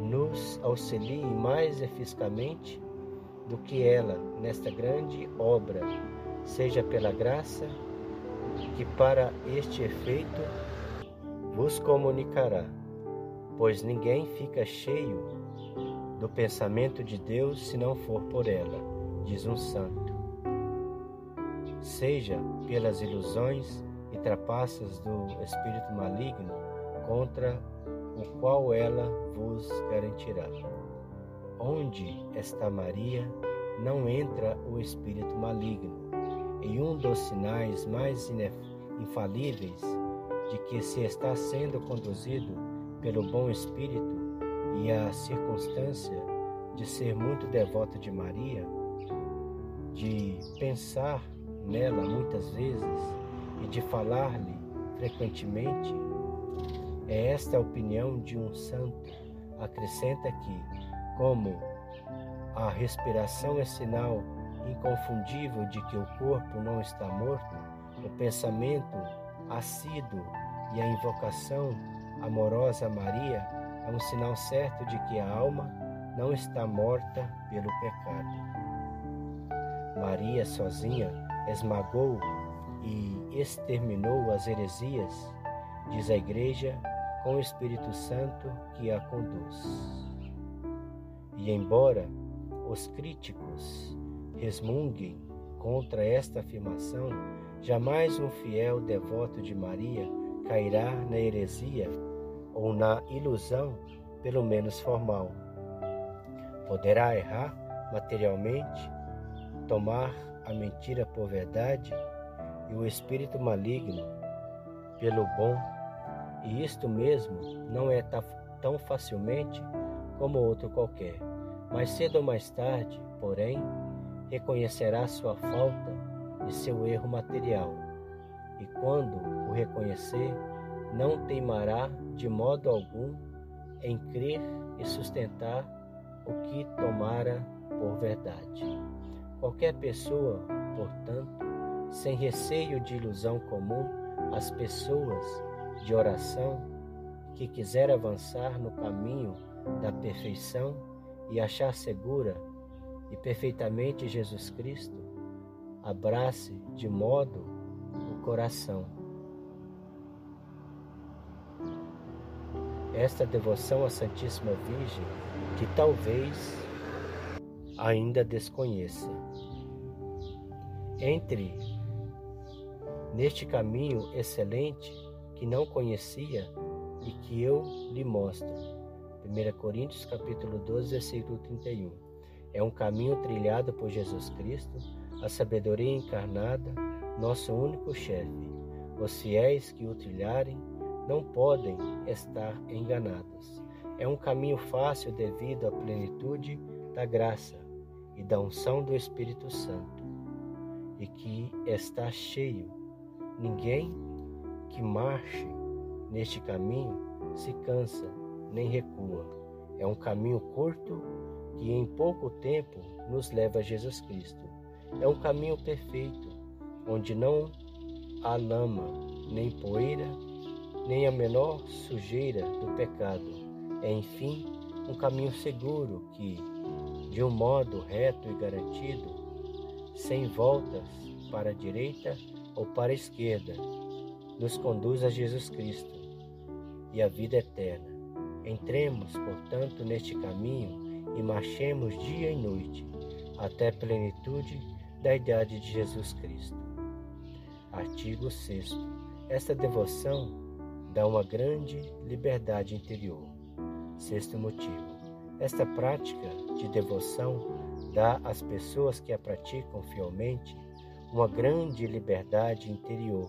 nos auxilie mais eficazmente do que ela nesta grande obra, seja pela graça que para este efeito vos comunicará, pois ninguém fica cheio do pensamento de Deus se não for por ela, diz um santo. Seja pelas ilusões e trapaças do espírito maligno contra o qual ela vos garantirá. Onde está Maria, não entra o espírito maligno. E um dos sinais mais infalíveis de que se está sendo conduzido pelo bom espírito e a circunstância de ser muito devoto de Maria, de pensar nela muitas vezes e de falar-lhe frequentemente, é esta a opinião de um santo. Acrescenta que, como a respiração é sinal inconfundível de que o corpo não está morto, o pensamento assíduo e a invocação amorosa a Maria é um sinal certo de que a alma não está morta pelo pecado. Maria sozinha esmagou e exterminou as heresias, diz a Igreja, com o Espírito Santo que a conduz. E embora os críticos resmunguem contra esta afirmação, jamais um fiel devoto de Maria cairá na heresia ou na ilusão, pelo menos formal. Poderá errar materialmente, tomar a mentira por verdade e o espírito maligno pelo bom, e isto mesmo não é tão facilmente como outro qualquer. Mais cedo ou mais tarde, porém, reconhecerá sua falta e seu erro material, e quando o reconhecer, não teimará de modo algum em crer e sustentar o que tomara por verdade. Qualquer pessoa, portanto, sem receio de ilusão comum, as pessoas de oração que quiser avançar no caminho da perfeição e achar segura e perfeitamente Jesus Cristo, abrace de modo o coração. Esta devoção à Santíssima Virgem que talvez ainda desconheça. Entre neste caminho excelente que não conhecia e que eu lhe mostro. 1 Coríntios capítulo 12, versículo 31. É um caminho trilhado por Jesus Cristo, a sabedoria encarnada, nosso único chefe. Os fiéis que o trilharem não podem estar enganados. É um caminho fácil devido à plenitude da graça e da unção do Espírito Santo, e que está cheio. Ninguém que marche neste caminho se cansa nem recua. É um caminho curto que em pouco tempo nos leva a Jesus Cristo. É um caminho perfeito, onde não há lama, nem poeira, nem a menor sujeira do pecado. É, enfim, um caminho seguro que, de um modo reto e garantido, sem voltas para a direita ou para a esquerda, nos conduz a Jesus Cristo e a vida eterna. Entremos, portanto, neste caminho e marchemos dia e noite até a plenitude da idade de Jesus Cristo. Artigo 6. Esta devoção dá uma grande liberdade interior. Sexto motivo. Esta prática de devoção dá às pessoas que a praticam fielmente uma grande liberdade interior,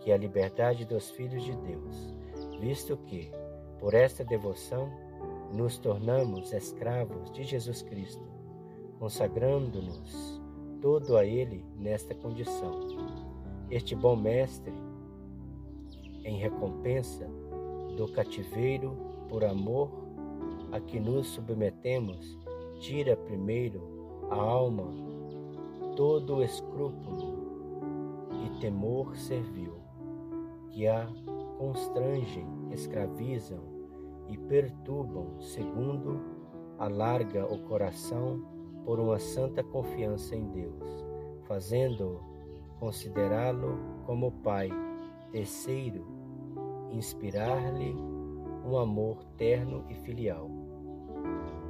que é a liberdade dos filhos de Deus, visto que, por esta devoção, nos tornamos escravos de Jesus Cristo, consagrando-nos todo a Ele nesta condição. Este bom Mestre, em recompensa do cativeiro por amor a que nos submetemos, tira primeiro a alma todo o escrúpulo e temor servil, que a constrangem, escravizam e perturbam, segundo alarga o coração por uma santa confiança em Deus, fazendo considerá-lo como Pai. Terceiro, inspirar-lhe um amor terno e filial.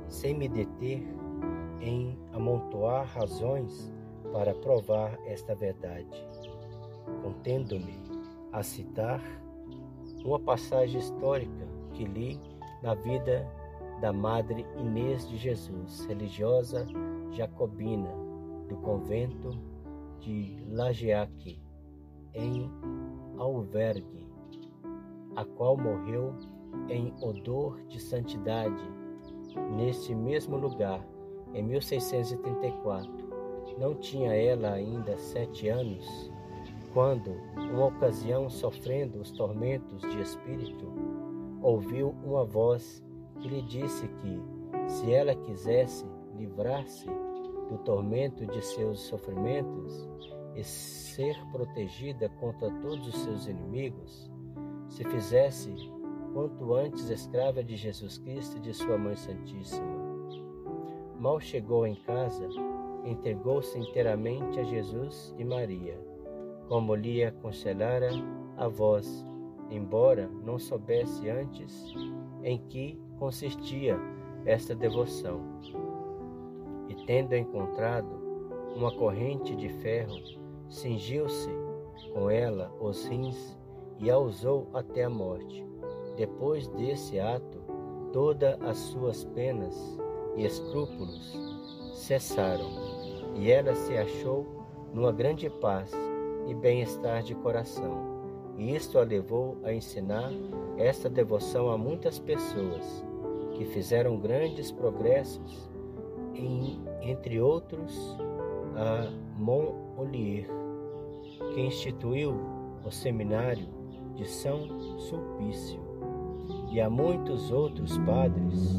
Sem me deter em amontoar razões para provar esta verdade, contendo-me a citar uma passagem histórica que li na vida da Madre Inês de Jesus, religiosa jacobina do convento de Lajeac, em Alvergue, a qual morreu em odor de santidade neste mesmo lugar em 1634. Não tinha ela ainda sete anos quando, uma ocasião sofrendo os tormentos de espírito, ouviu uma voz que lhe disse que, se ela quisesse livrar-se do tormento de seus sofrimentos e ser protegida contra todos os seus inimigos, se fizesse quanto antes escrava de Jesus Cristo e de sua Mãe Santíssima. Mal chegou em casa, entregou-se inteiramente a Jesus e Maria como lhe aconselhara a voz, embora não soubesse antes em que consistia esta devoção. E tendo encontrado uma corrente de ferro, cingiu-se com ela os rins e a usou até a morte. Depois desse ato, todas as suas penas e escrúpulos cessaram, e ela se achou numa grande paz e bem-estar de coração. E isto a levou a ensinar esta devoção a muitas pessoas que fizeram grandes progressos, em, entre outros a Montolier, que instituiu o seminário de São Sulpício, e a muitos outros padres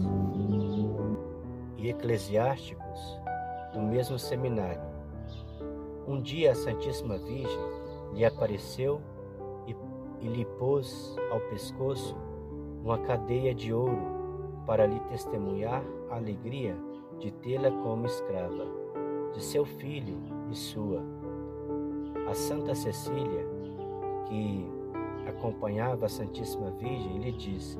e eclesiásticos do mesmo seminário. Um dia a Santíssima Virgem lhe apareceu e, lhe pôs ao pescoço uma cadeia de ouro para lhe testemunhar a alegria de tê-la como escrava, de seu filho e sua. A Santa Cecília, que acompanhava a Santíssima Virgem, lhe disse: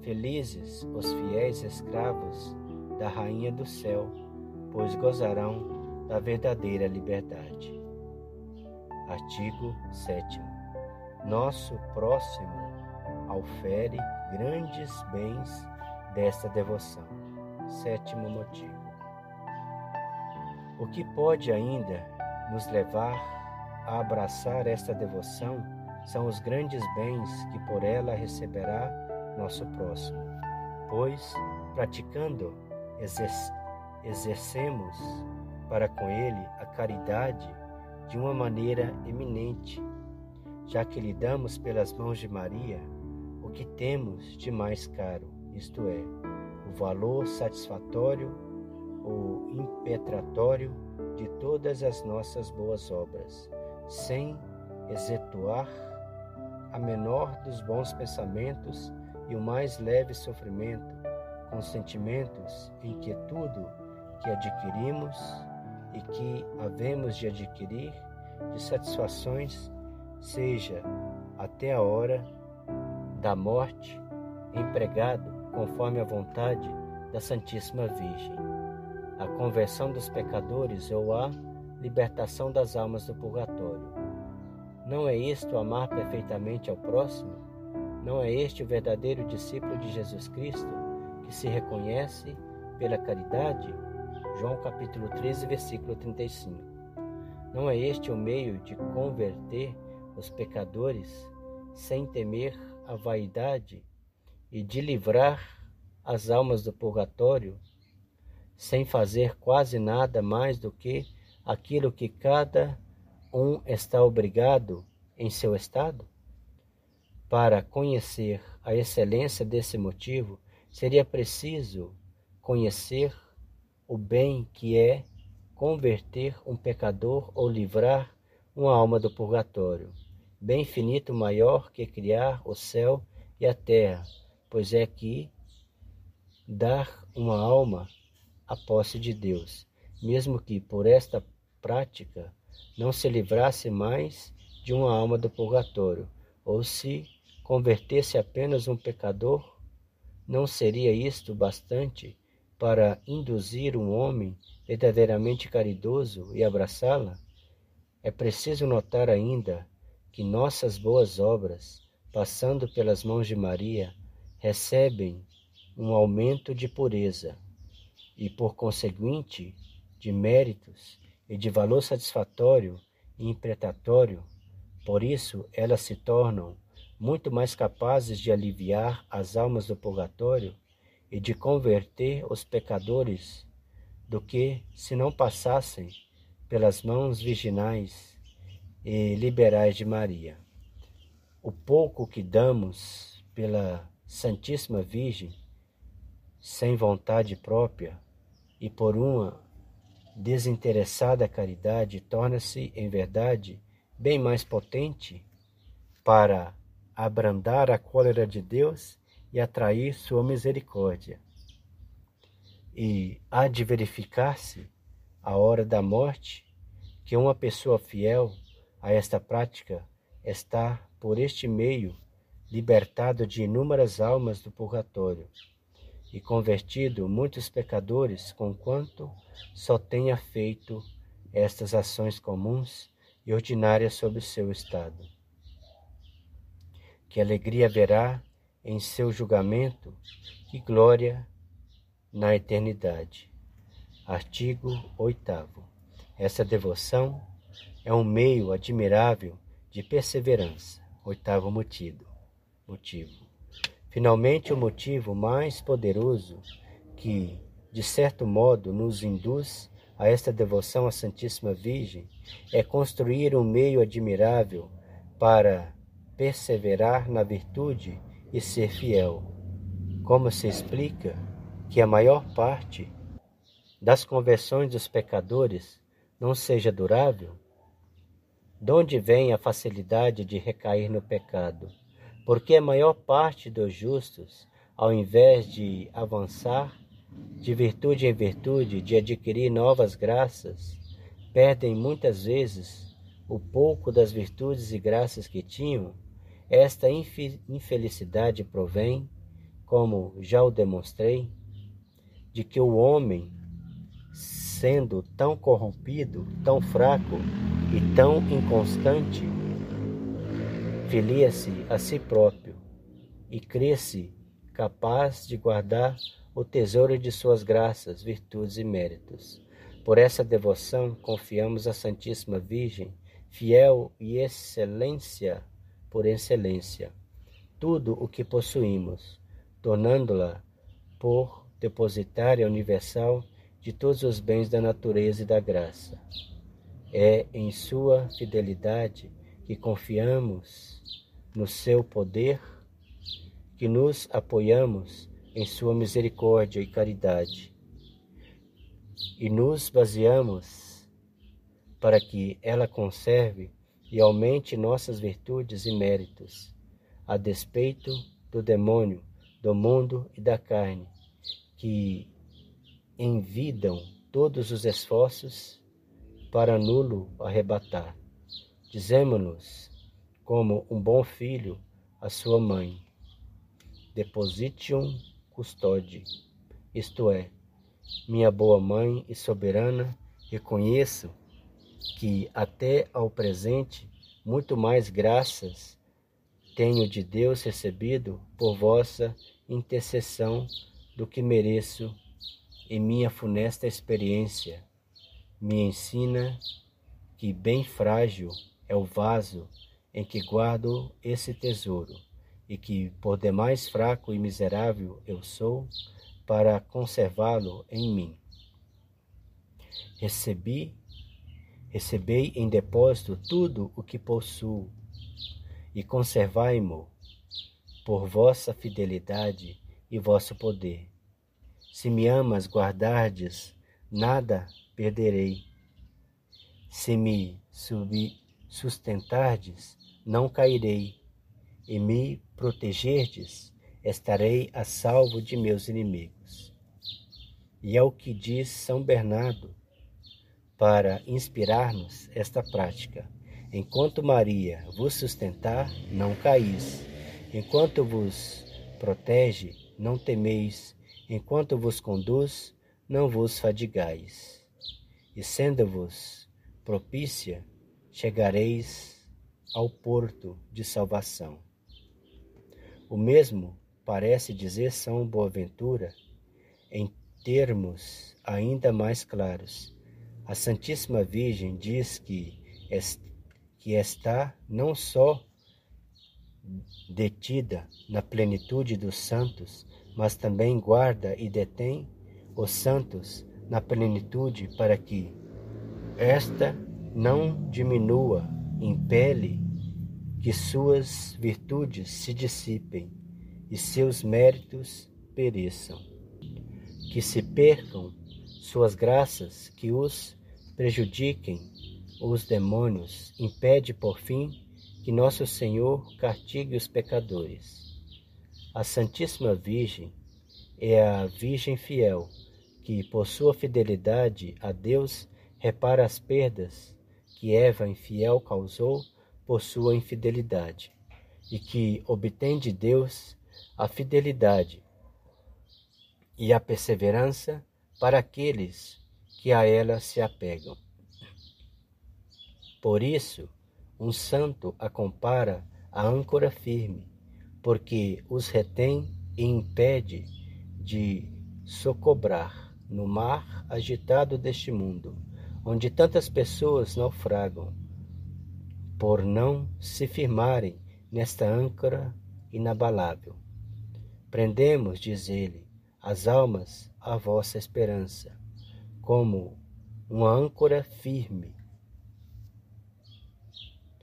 Felizes os fiéis escravos da Rainha do Céu, pois gozarão da verdadeira liberdade. Artigo 7. Nosso próximo aufere grandes bens desta devoção. Sétimo motivo. O que pode ainda nos levar a abraçar esta devoção são os grandes bens que por ela receberá nosso próximo, pois, praticando, exercemos para com ele a caridade de uma maneira eminente, já que lhe damos pelas mãos de Maria o que temos de mais caro, isto é, o valor satisfatório ou impetratório de todas as nossas boas obras, sem exetuar a menor dos bons pensamentos e o mais leve sofrimento, com sentimentos em que tudo que adquirimos e que havemos de adquirir de satisfações seja até a hora da morte empregado conforme a vontade da Santíssima Virgem, a conversão dos pecadores ou a libertação das almas do purgatório. Não é isto amar perfeitamente ao próximo? Não é este o verdadeiro discípulo de Jesus Cristo que se reconhece pela caridade? João capítulo 13, versículo 35. Não é este o meio de converter os pecadores sem temer a vaidade e de livrar as almas do purgatório sem fazer quase nada mais do que aquilo que cada um está obrigado em seu estado? Para conhecer a excelência desse motivo, seria preciso conhecer o bem que é converter um pecador ou livrar uma alma do purgatório. Bem infinito maior que criar o céu e a terra, pois é que dar uma alma à posse de Deus, mesmo que por esta prática não se livrasse mais de uma alma do purgatório, ou se convertesse apenas um pecador, não seria isto bastante para induzir um homem verdadeiramente caridoso e abraçá-la? É preciso notar ainda que nossas boas obras, passando pelas mãos de Maria, recebem um aumento de pureza e, por conseguinte, de méritos e de valor satisfatório e impretatório. Por isso, elas se tornam muito mais capazes de aliviar as almas do purgatório e de converter os pecadores do que se não passassem pelas mãos virginais e liberais de Maria. O pouco que damos pela Santíssima Virgem, sem vontade própria e por uma desinteressada caridade, torna-se, em verdade, bem mais potente para abrandar a cólera de Deus e atrair sua misericórdia. E há de verificar-se, a hora da morte, que uma pessoa fiel a esta prática está, por este meio, libertado de inúmeras almas do purgatório e convertido muitos pecadores, conquanto só tenha feito estas ações comuns e ordinárias sobre o seu estado. Que alegria haverá em seu julgamento e glória na eternidade. Artigo 8. Essa devoção é um meio admirável de perseverança. Oitavo motivo motivo. Finalmente, o motivo mais poderoso que, de certo modo, nos induz a esta devoção à Santíssima Virgem é construir um meio admirável para perseverar na virtude e ser fiel. Como se explica que a maior parte das conversões dos pecadores não seja durável? De onde vem a facilidade de recair no pecado? porque a maior parte dos justos, ao invés de avançar de virtude em virtude, de adquirir novas graças, perdem muitas vezes o pouco das virtudes e graças que tinham, esta infelicidade provém, como já o demonstrei, de que o homem, sendo tão corrompido, tão fraco e tão inconstante, filia-se a si próprio e cresce capaz de guardar o tesouro de suas graças, virtudes e méritos. Por essa devoção confiamos à Santíssima Virgem, fiel e excelência por excelência, tudo o que possuímos, tornando-la por depositária universal de todos os bens da natureza e da graça. É em sua fidelidade que confiamos no seu poder, que nos apoiamos em sua misericórdia e caridade. E nos baseamos para que ela conserve e aumente nossas virtudes e méritos, a despeito do demônio, do mundo e da carne, que envidam todos os esforços para nulo arrebatar. Dizemos-nos, como um bom filho, a sua mãe, depositium custode, isto é, minha boa mãe e soberana, reconheço que até ao presente muito mais graças tenho de Deus recebido por vossa intercessão do que mereço, e minha funesta experiência me ensina que bem frágil é o vaso em que guardo esse tesouro e que, por demais fraco e miserável eu sou, para conservá-lo em mim. Recebi, recebei em depósito tudo o que possuo, e conservai-mo por vossa fidelidade e vosso poder. Se me amas, guardardes, nada perderei. Se me sustentardes, não cairei e me protegerdes, estarei a salvo de meus inimigos. E é o que diz São Bernardo para inspirar-nos esta prática. Enquanto Maria vos sustentar, não caís. Enquanto vos protege, não temeis. Enquanto vos conduz, não vos fadigais. E sendo-vos propícia, chegareis ao porto de salvação. O mesmo parece dizer São Boaventura em termos ainda mais claros. A Santíssima Virgem diz que, que está não só detida na plenitude dos santos, mas também guarda e detém os santos na plenitude para que esta não diminua, impele que suas virtudes se dissipem e seus méritos pereçam, que se percam suas graças, que os prejudiquem os demônios, impede por fim que nosso Senhor castigue os pecadores. A Santíssima Virgem é a Virgem fiel, que por sua fidelidade a Deus repara as perdas que Eva infiel causou por sua infidelidade, e que obtém de Deus a fidelidade e a perseverança para aqueles que a ela se apegam. Por isso, um santo a compara à âncora firme, porque os retém e impede de socobrar no mar agitado deste mundo, onde tantas pessoas naufragam por não se firmarem nesta âncora inabalável. Prendemos, diz ele, as almas à vossa esperança, como uma âncora firme.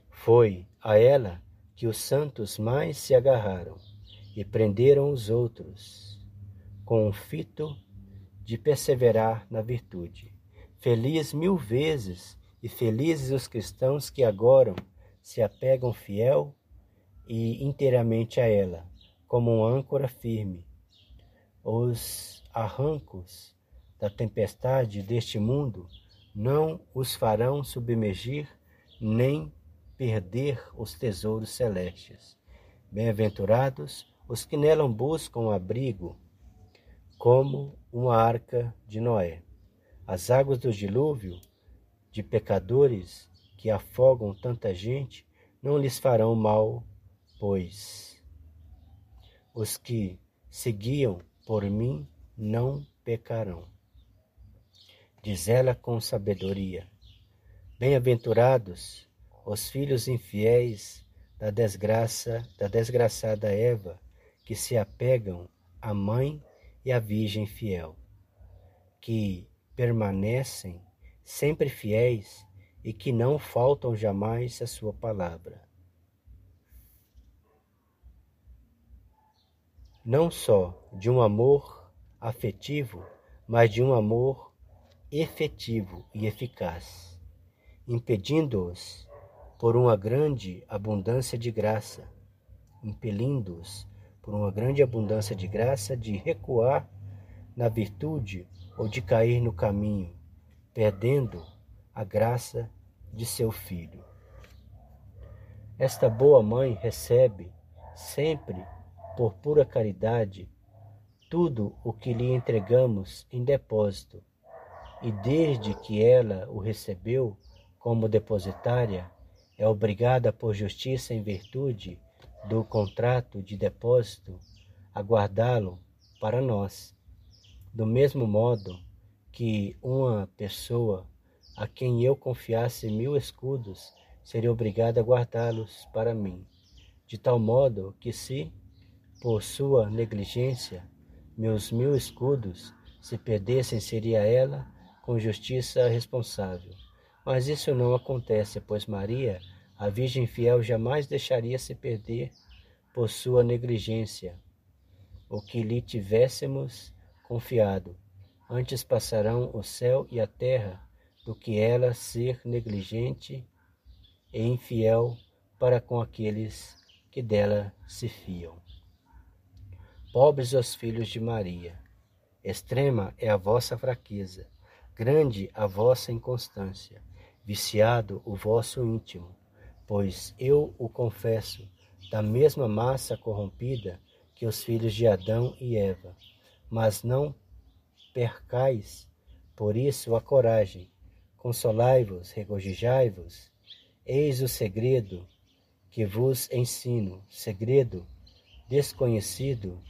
Foi a ela que os santos mais se agarraram e prenderam os outros, com o fito de perseverar na virtude. Feliz mil vezes e felizes os cristãos que agora se apegam fiel e inteiramente a ela, como uma âncora firme. os arrancos da tempestade deste mundo não os farão submergir nem perder os tesouros celestes. Bem-aventurados os que nelam buscam abrigo, como uma arca de Noé. As águas do dilúvio de pecadores que afogam tanta gente não lhes farão mal, pois os que seguiam por mim não pecarão. Diz ela com sabedoria: Bem-aventurados os filhos infiéis da desgraça, da desgraçada Eva, que se apegam à mãe e à virgem fiel, que permanecem sempre fiéis e que não faltam jamais a sua palavra. Não só de um amor afetivo, mas de um amor efetivo e eficaz, impedindo-os por uma grande abundância de graça, impelindo-os por uma grande abundância de graça de recuar na virtude ou de cair no caminho, perdendo a graça de seu filho. Esta boa mãe recebe sempre por pura caridade tudo o que lhe entregamos em depósito, e desde que ela o recebeu como depositária, é obrigada por justiça em virtude do contrato de depósito a guardá-lo para nós. Do mesmo modo que uma pessoa a quem eu confiasse mil escudos seria obrigada a guardá-los para mim, de tal modo que se, por sua negligência, meus mil escudos se perdessem, seria ela com justiça responsável. Mas isso não acontece, pois Maria, a Virgem fiel, jamais deixaria se perder por sua negligência o que lhe tivéssemos confiado. Antes passarão o céu e a terra do que ela ser negligente e infiel para com aqueles que dela se fiam. Pobres os filhos de Maria, extrema é a vossa fraqueza, grande a vossa inconstância viciado o vosso íntimo, pois eu o confesso, da mesma massa corrompida que os filhos de Adão e Eva. Mas não percais, por isso, a coragem. Consolai-vos, regozijai-vos. Eis o segredo que vos ensino, segredo desconhecido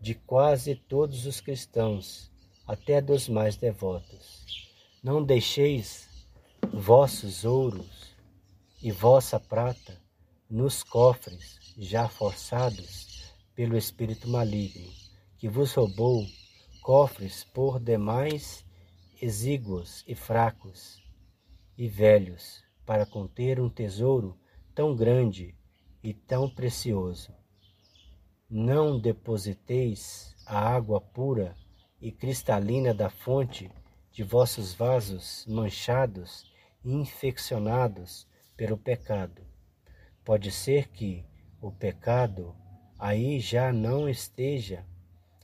de quase todos os cristãos, até dos mais devotos. Não deixeis vossos ouros e vossa prata nos cofres já forçados pelo espírito maligno, que vos roubou cofres por demais exíguos e fracos e velhos, para conter um tesouro tão grande e tão precioso. Não depositeis a água pura e cristalina da fonte de vossos vasos manchados e infeccionados pelo pecado. Pode ser que o pecado aí já não esteja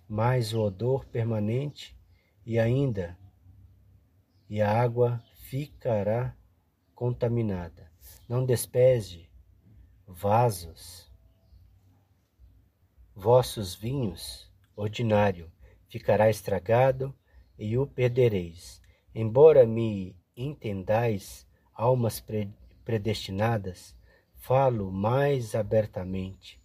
mais o odor permanente e ainda e a água ficará contaminada. Não despese vasos, vossos vinhos ordinário ficará estragado e o perdereis. Embora me entendais, almas predestinadas, falo mais abertamente.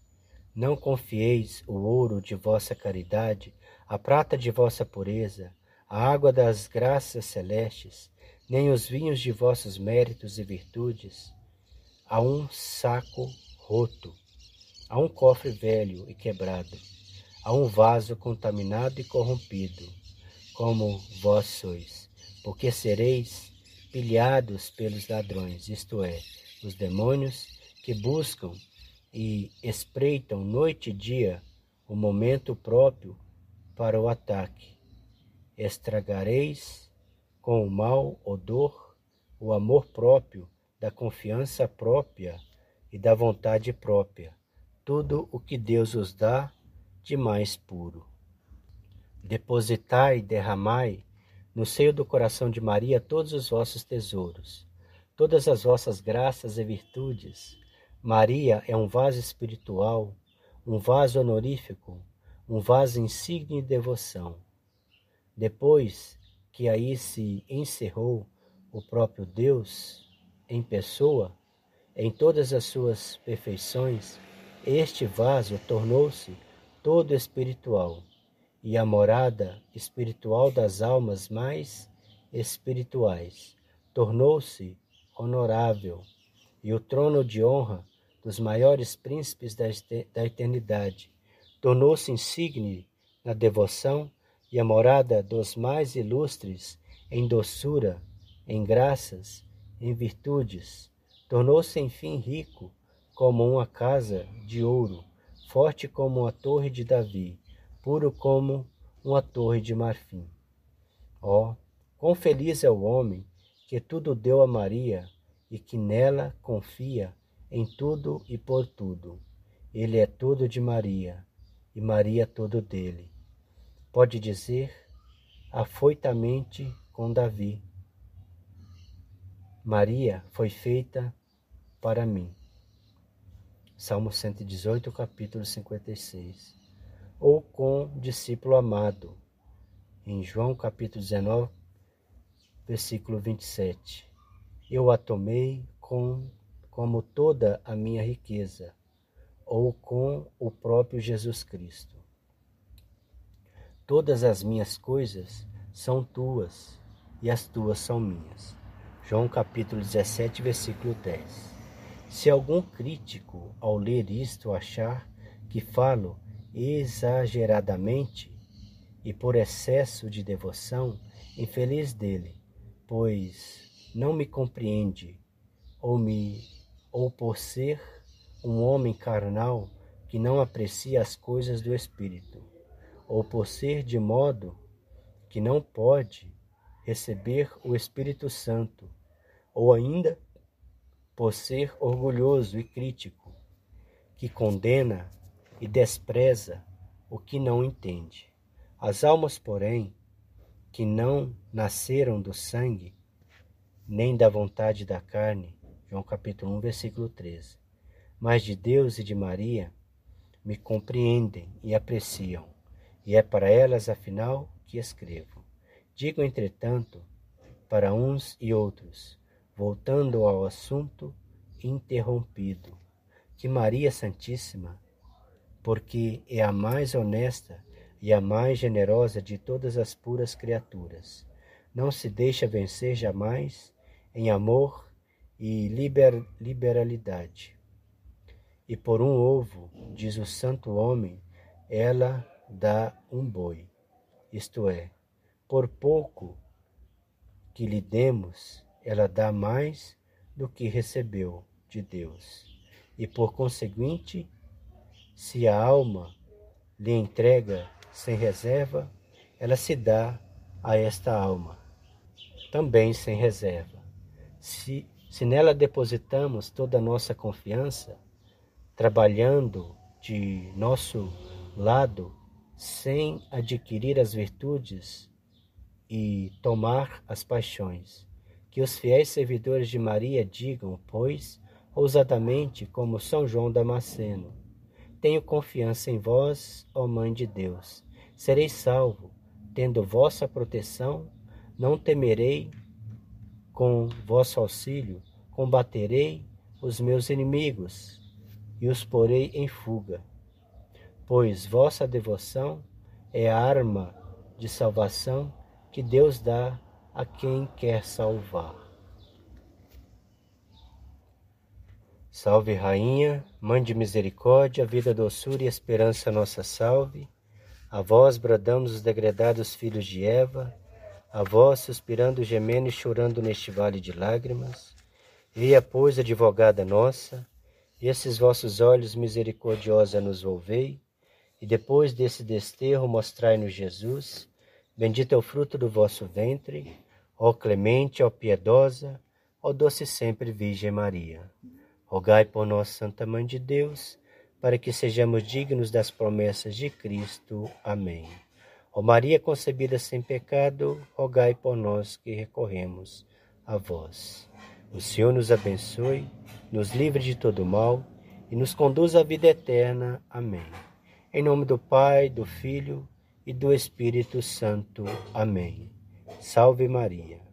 Não confieis o ouro de vossa caridade, a prata de vossa pureza, a água das graças celestes, nem os vinhos de vossos méritos e virtudes, a um saco roto, a um cofre velho e quebrado, a um vaso contaminado e corrompido, como vós sois, porque sereis pilhados pelos ladrões, isto é, os demônios que buscam e espreitam noite e dia o momento próprio para o ataque. Estragareis com o mau odor o amor próprio da confiança própria e da vontade própria, tudo o que Deus os dá de mais puro. Depositai e derramai no seio do coração de Maria todos os vossos tesouros, todas as vossas graças e virtudes. Maria é um vaso espiritual, um vaso honorífico, um vaso insigne de devoção. Depois que aí se encerrou o próprio Deus em pessoa, em todas as suas perfeições, este vaso tornou-se todo espiritual e a morada espiritual das almas mais espirituais. Tornou-se honorável e o trono de honra dos maiores príncipes da eternidade. Tornou-se insigne na devoção e a morada dos mais ilustres em doçura, em graças, em virtudes. Tornou-se enfim rico como uma casa de ouro, forte como a torre de Davi puro como uma torre de marfim. Ó, oh, quão feliz é o homem que tudo deu a Maria e que nela confia em tudo e por tudo. Ele é tudo de Maria e Maria tudo dele. Pode dizer afoitamente com Davi: Maria foi feita para mim. Salmo 118, capítulo 56 ou com discípulo amado. Em João capítulo 19, versículo 27. Eu a tomei com como toda a minha riqueza, ou com o próprio Jesus Cristo. Todas as minhas coisas são tuas, e as tuas são minhas. João capítulo 17, versículo 10. Se algum crítico, ao ler isto, achar que falo exageradamente e por excesso de devoção, infeliz dele, pois não me compreende, ou me ou por ser um homem carnal que não aprecia as coisas do espírito, ou por ser de modo que não pode receber o Espírito Santo, ou ainda por ser orgulhoso e crítico, que condena e despreza o que não entende. As almas, porém, que não nasceram do sangue, nem da vontade da carne, João capítulo 1, versículo 13, mas de Deus e de Maria, me compreendem e apreciam, e é para elas, afinal, que escrevo. Digo, entretanto, para uns e outros, voltando ao assunto interrompido, que Maria Santíssima porque é a mais honesta e a mais generosa de todas as puras criaturas. Não se deixa vencer jamais em amor e liber, liberalidade. E por um ovo, diz o santo homem, ela dá um boi. Isto é, por pouco que lhe demos, ela dá mais do que recebeu de Deus. E por conseguinte, se a alma lhe entrega sem reserva, ela se dá a esta alma, também sem reserva. Se, se nela depositamos toda a nossa confiança, trabalhando de nosso lado, sem adquirir as virtudes e tomar as paixões. Que os fiéis servidores de Maria digam, pois, ousadamente, como São João Damasceno: tenho confiança em vós, ó Mãe de Deus. Serei salvo, tendo vossa proteção, não temerei. Com vosso auxílio, combaterei os meus inimigos e os porei em fuga. Pois vossa devoção é a arma de salvação que Deus dá a quem quer salvar. Salve, Rainha, Mãe de misericórdia, vida, doçura e esperança, nossa salve. A vós bradamos os degredados filhos de Eva, a vós suspirando, gemendo e chorando neste vale de lágrimas. Via, pois, advogada nossa, esses vossos olhos misericordiosa nos volvei, e depois desse desterro mostrai-nos Jesus, bendito é o fruto do vosso ventre, ó clemente, ó piedosa, ó doce sempre Virgem Maria. Rogai por nós, Santa Mãe de Deus, para que sejamos dignos das promessas de Cristo. Amém. Ó Maria concebida sem pecado, rogai por nós que recorremos a vós. O Senhor nos abençoe, nos livre de todo mal e nos conduz à vida eterna. Amém. Em nome do Pai, do Filho e do Espírito Santo. Amém. Salve Maria.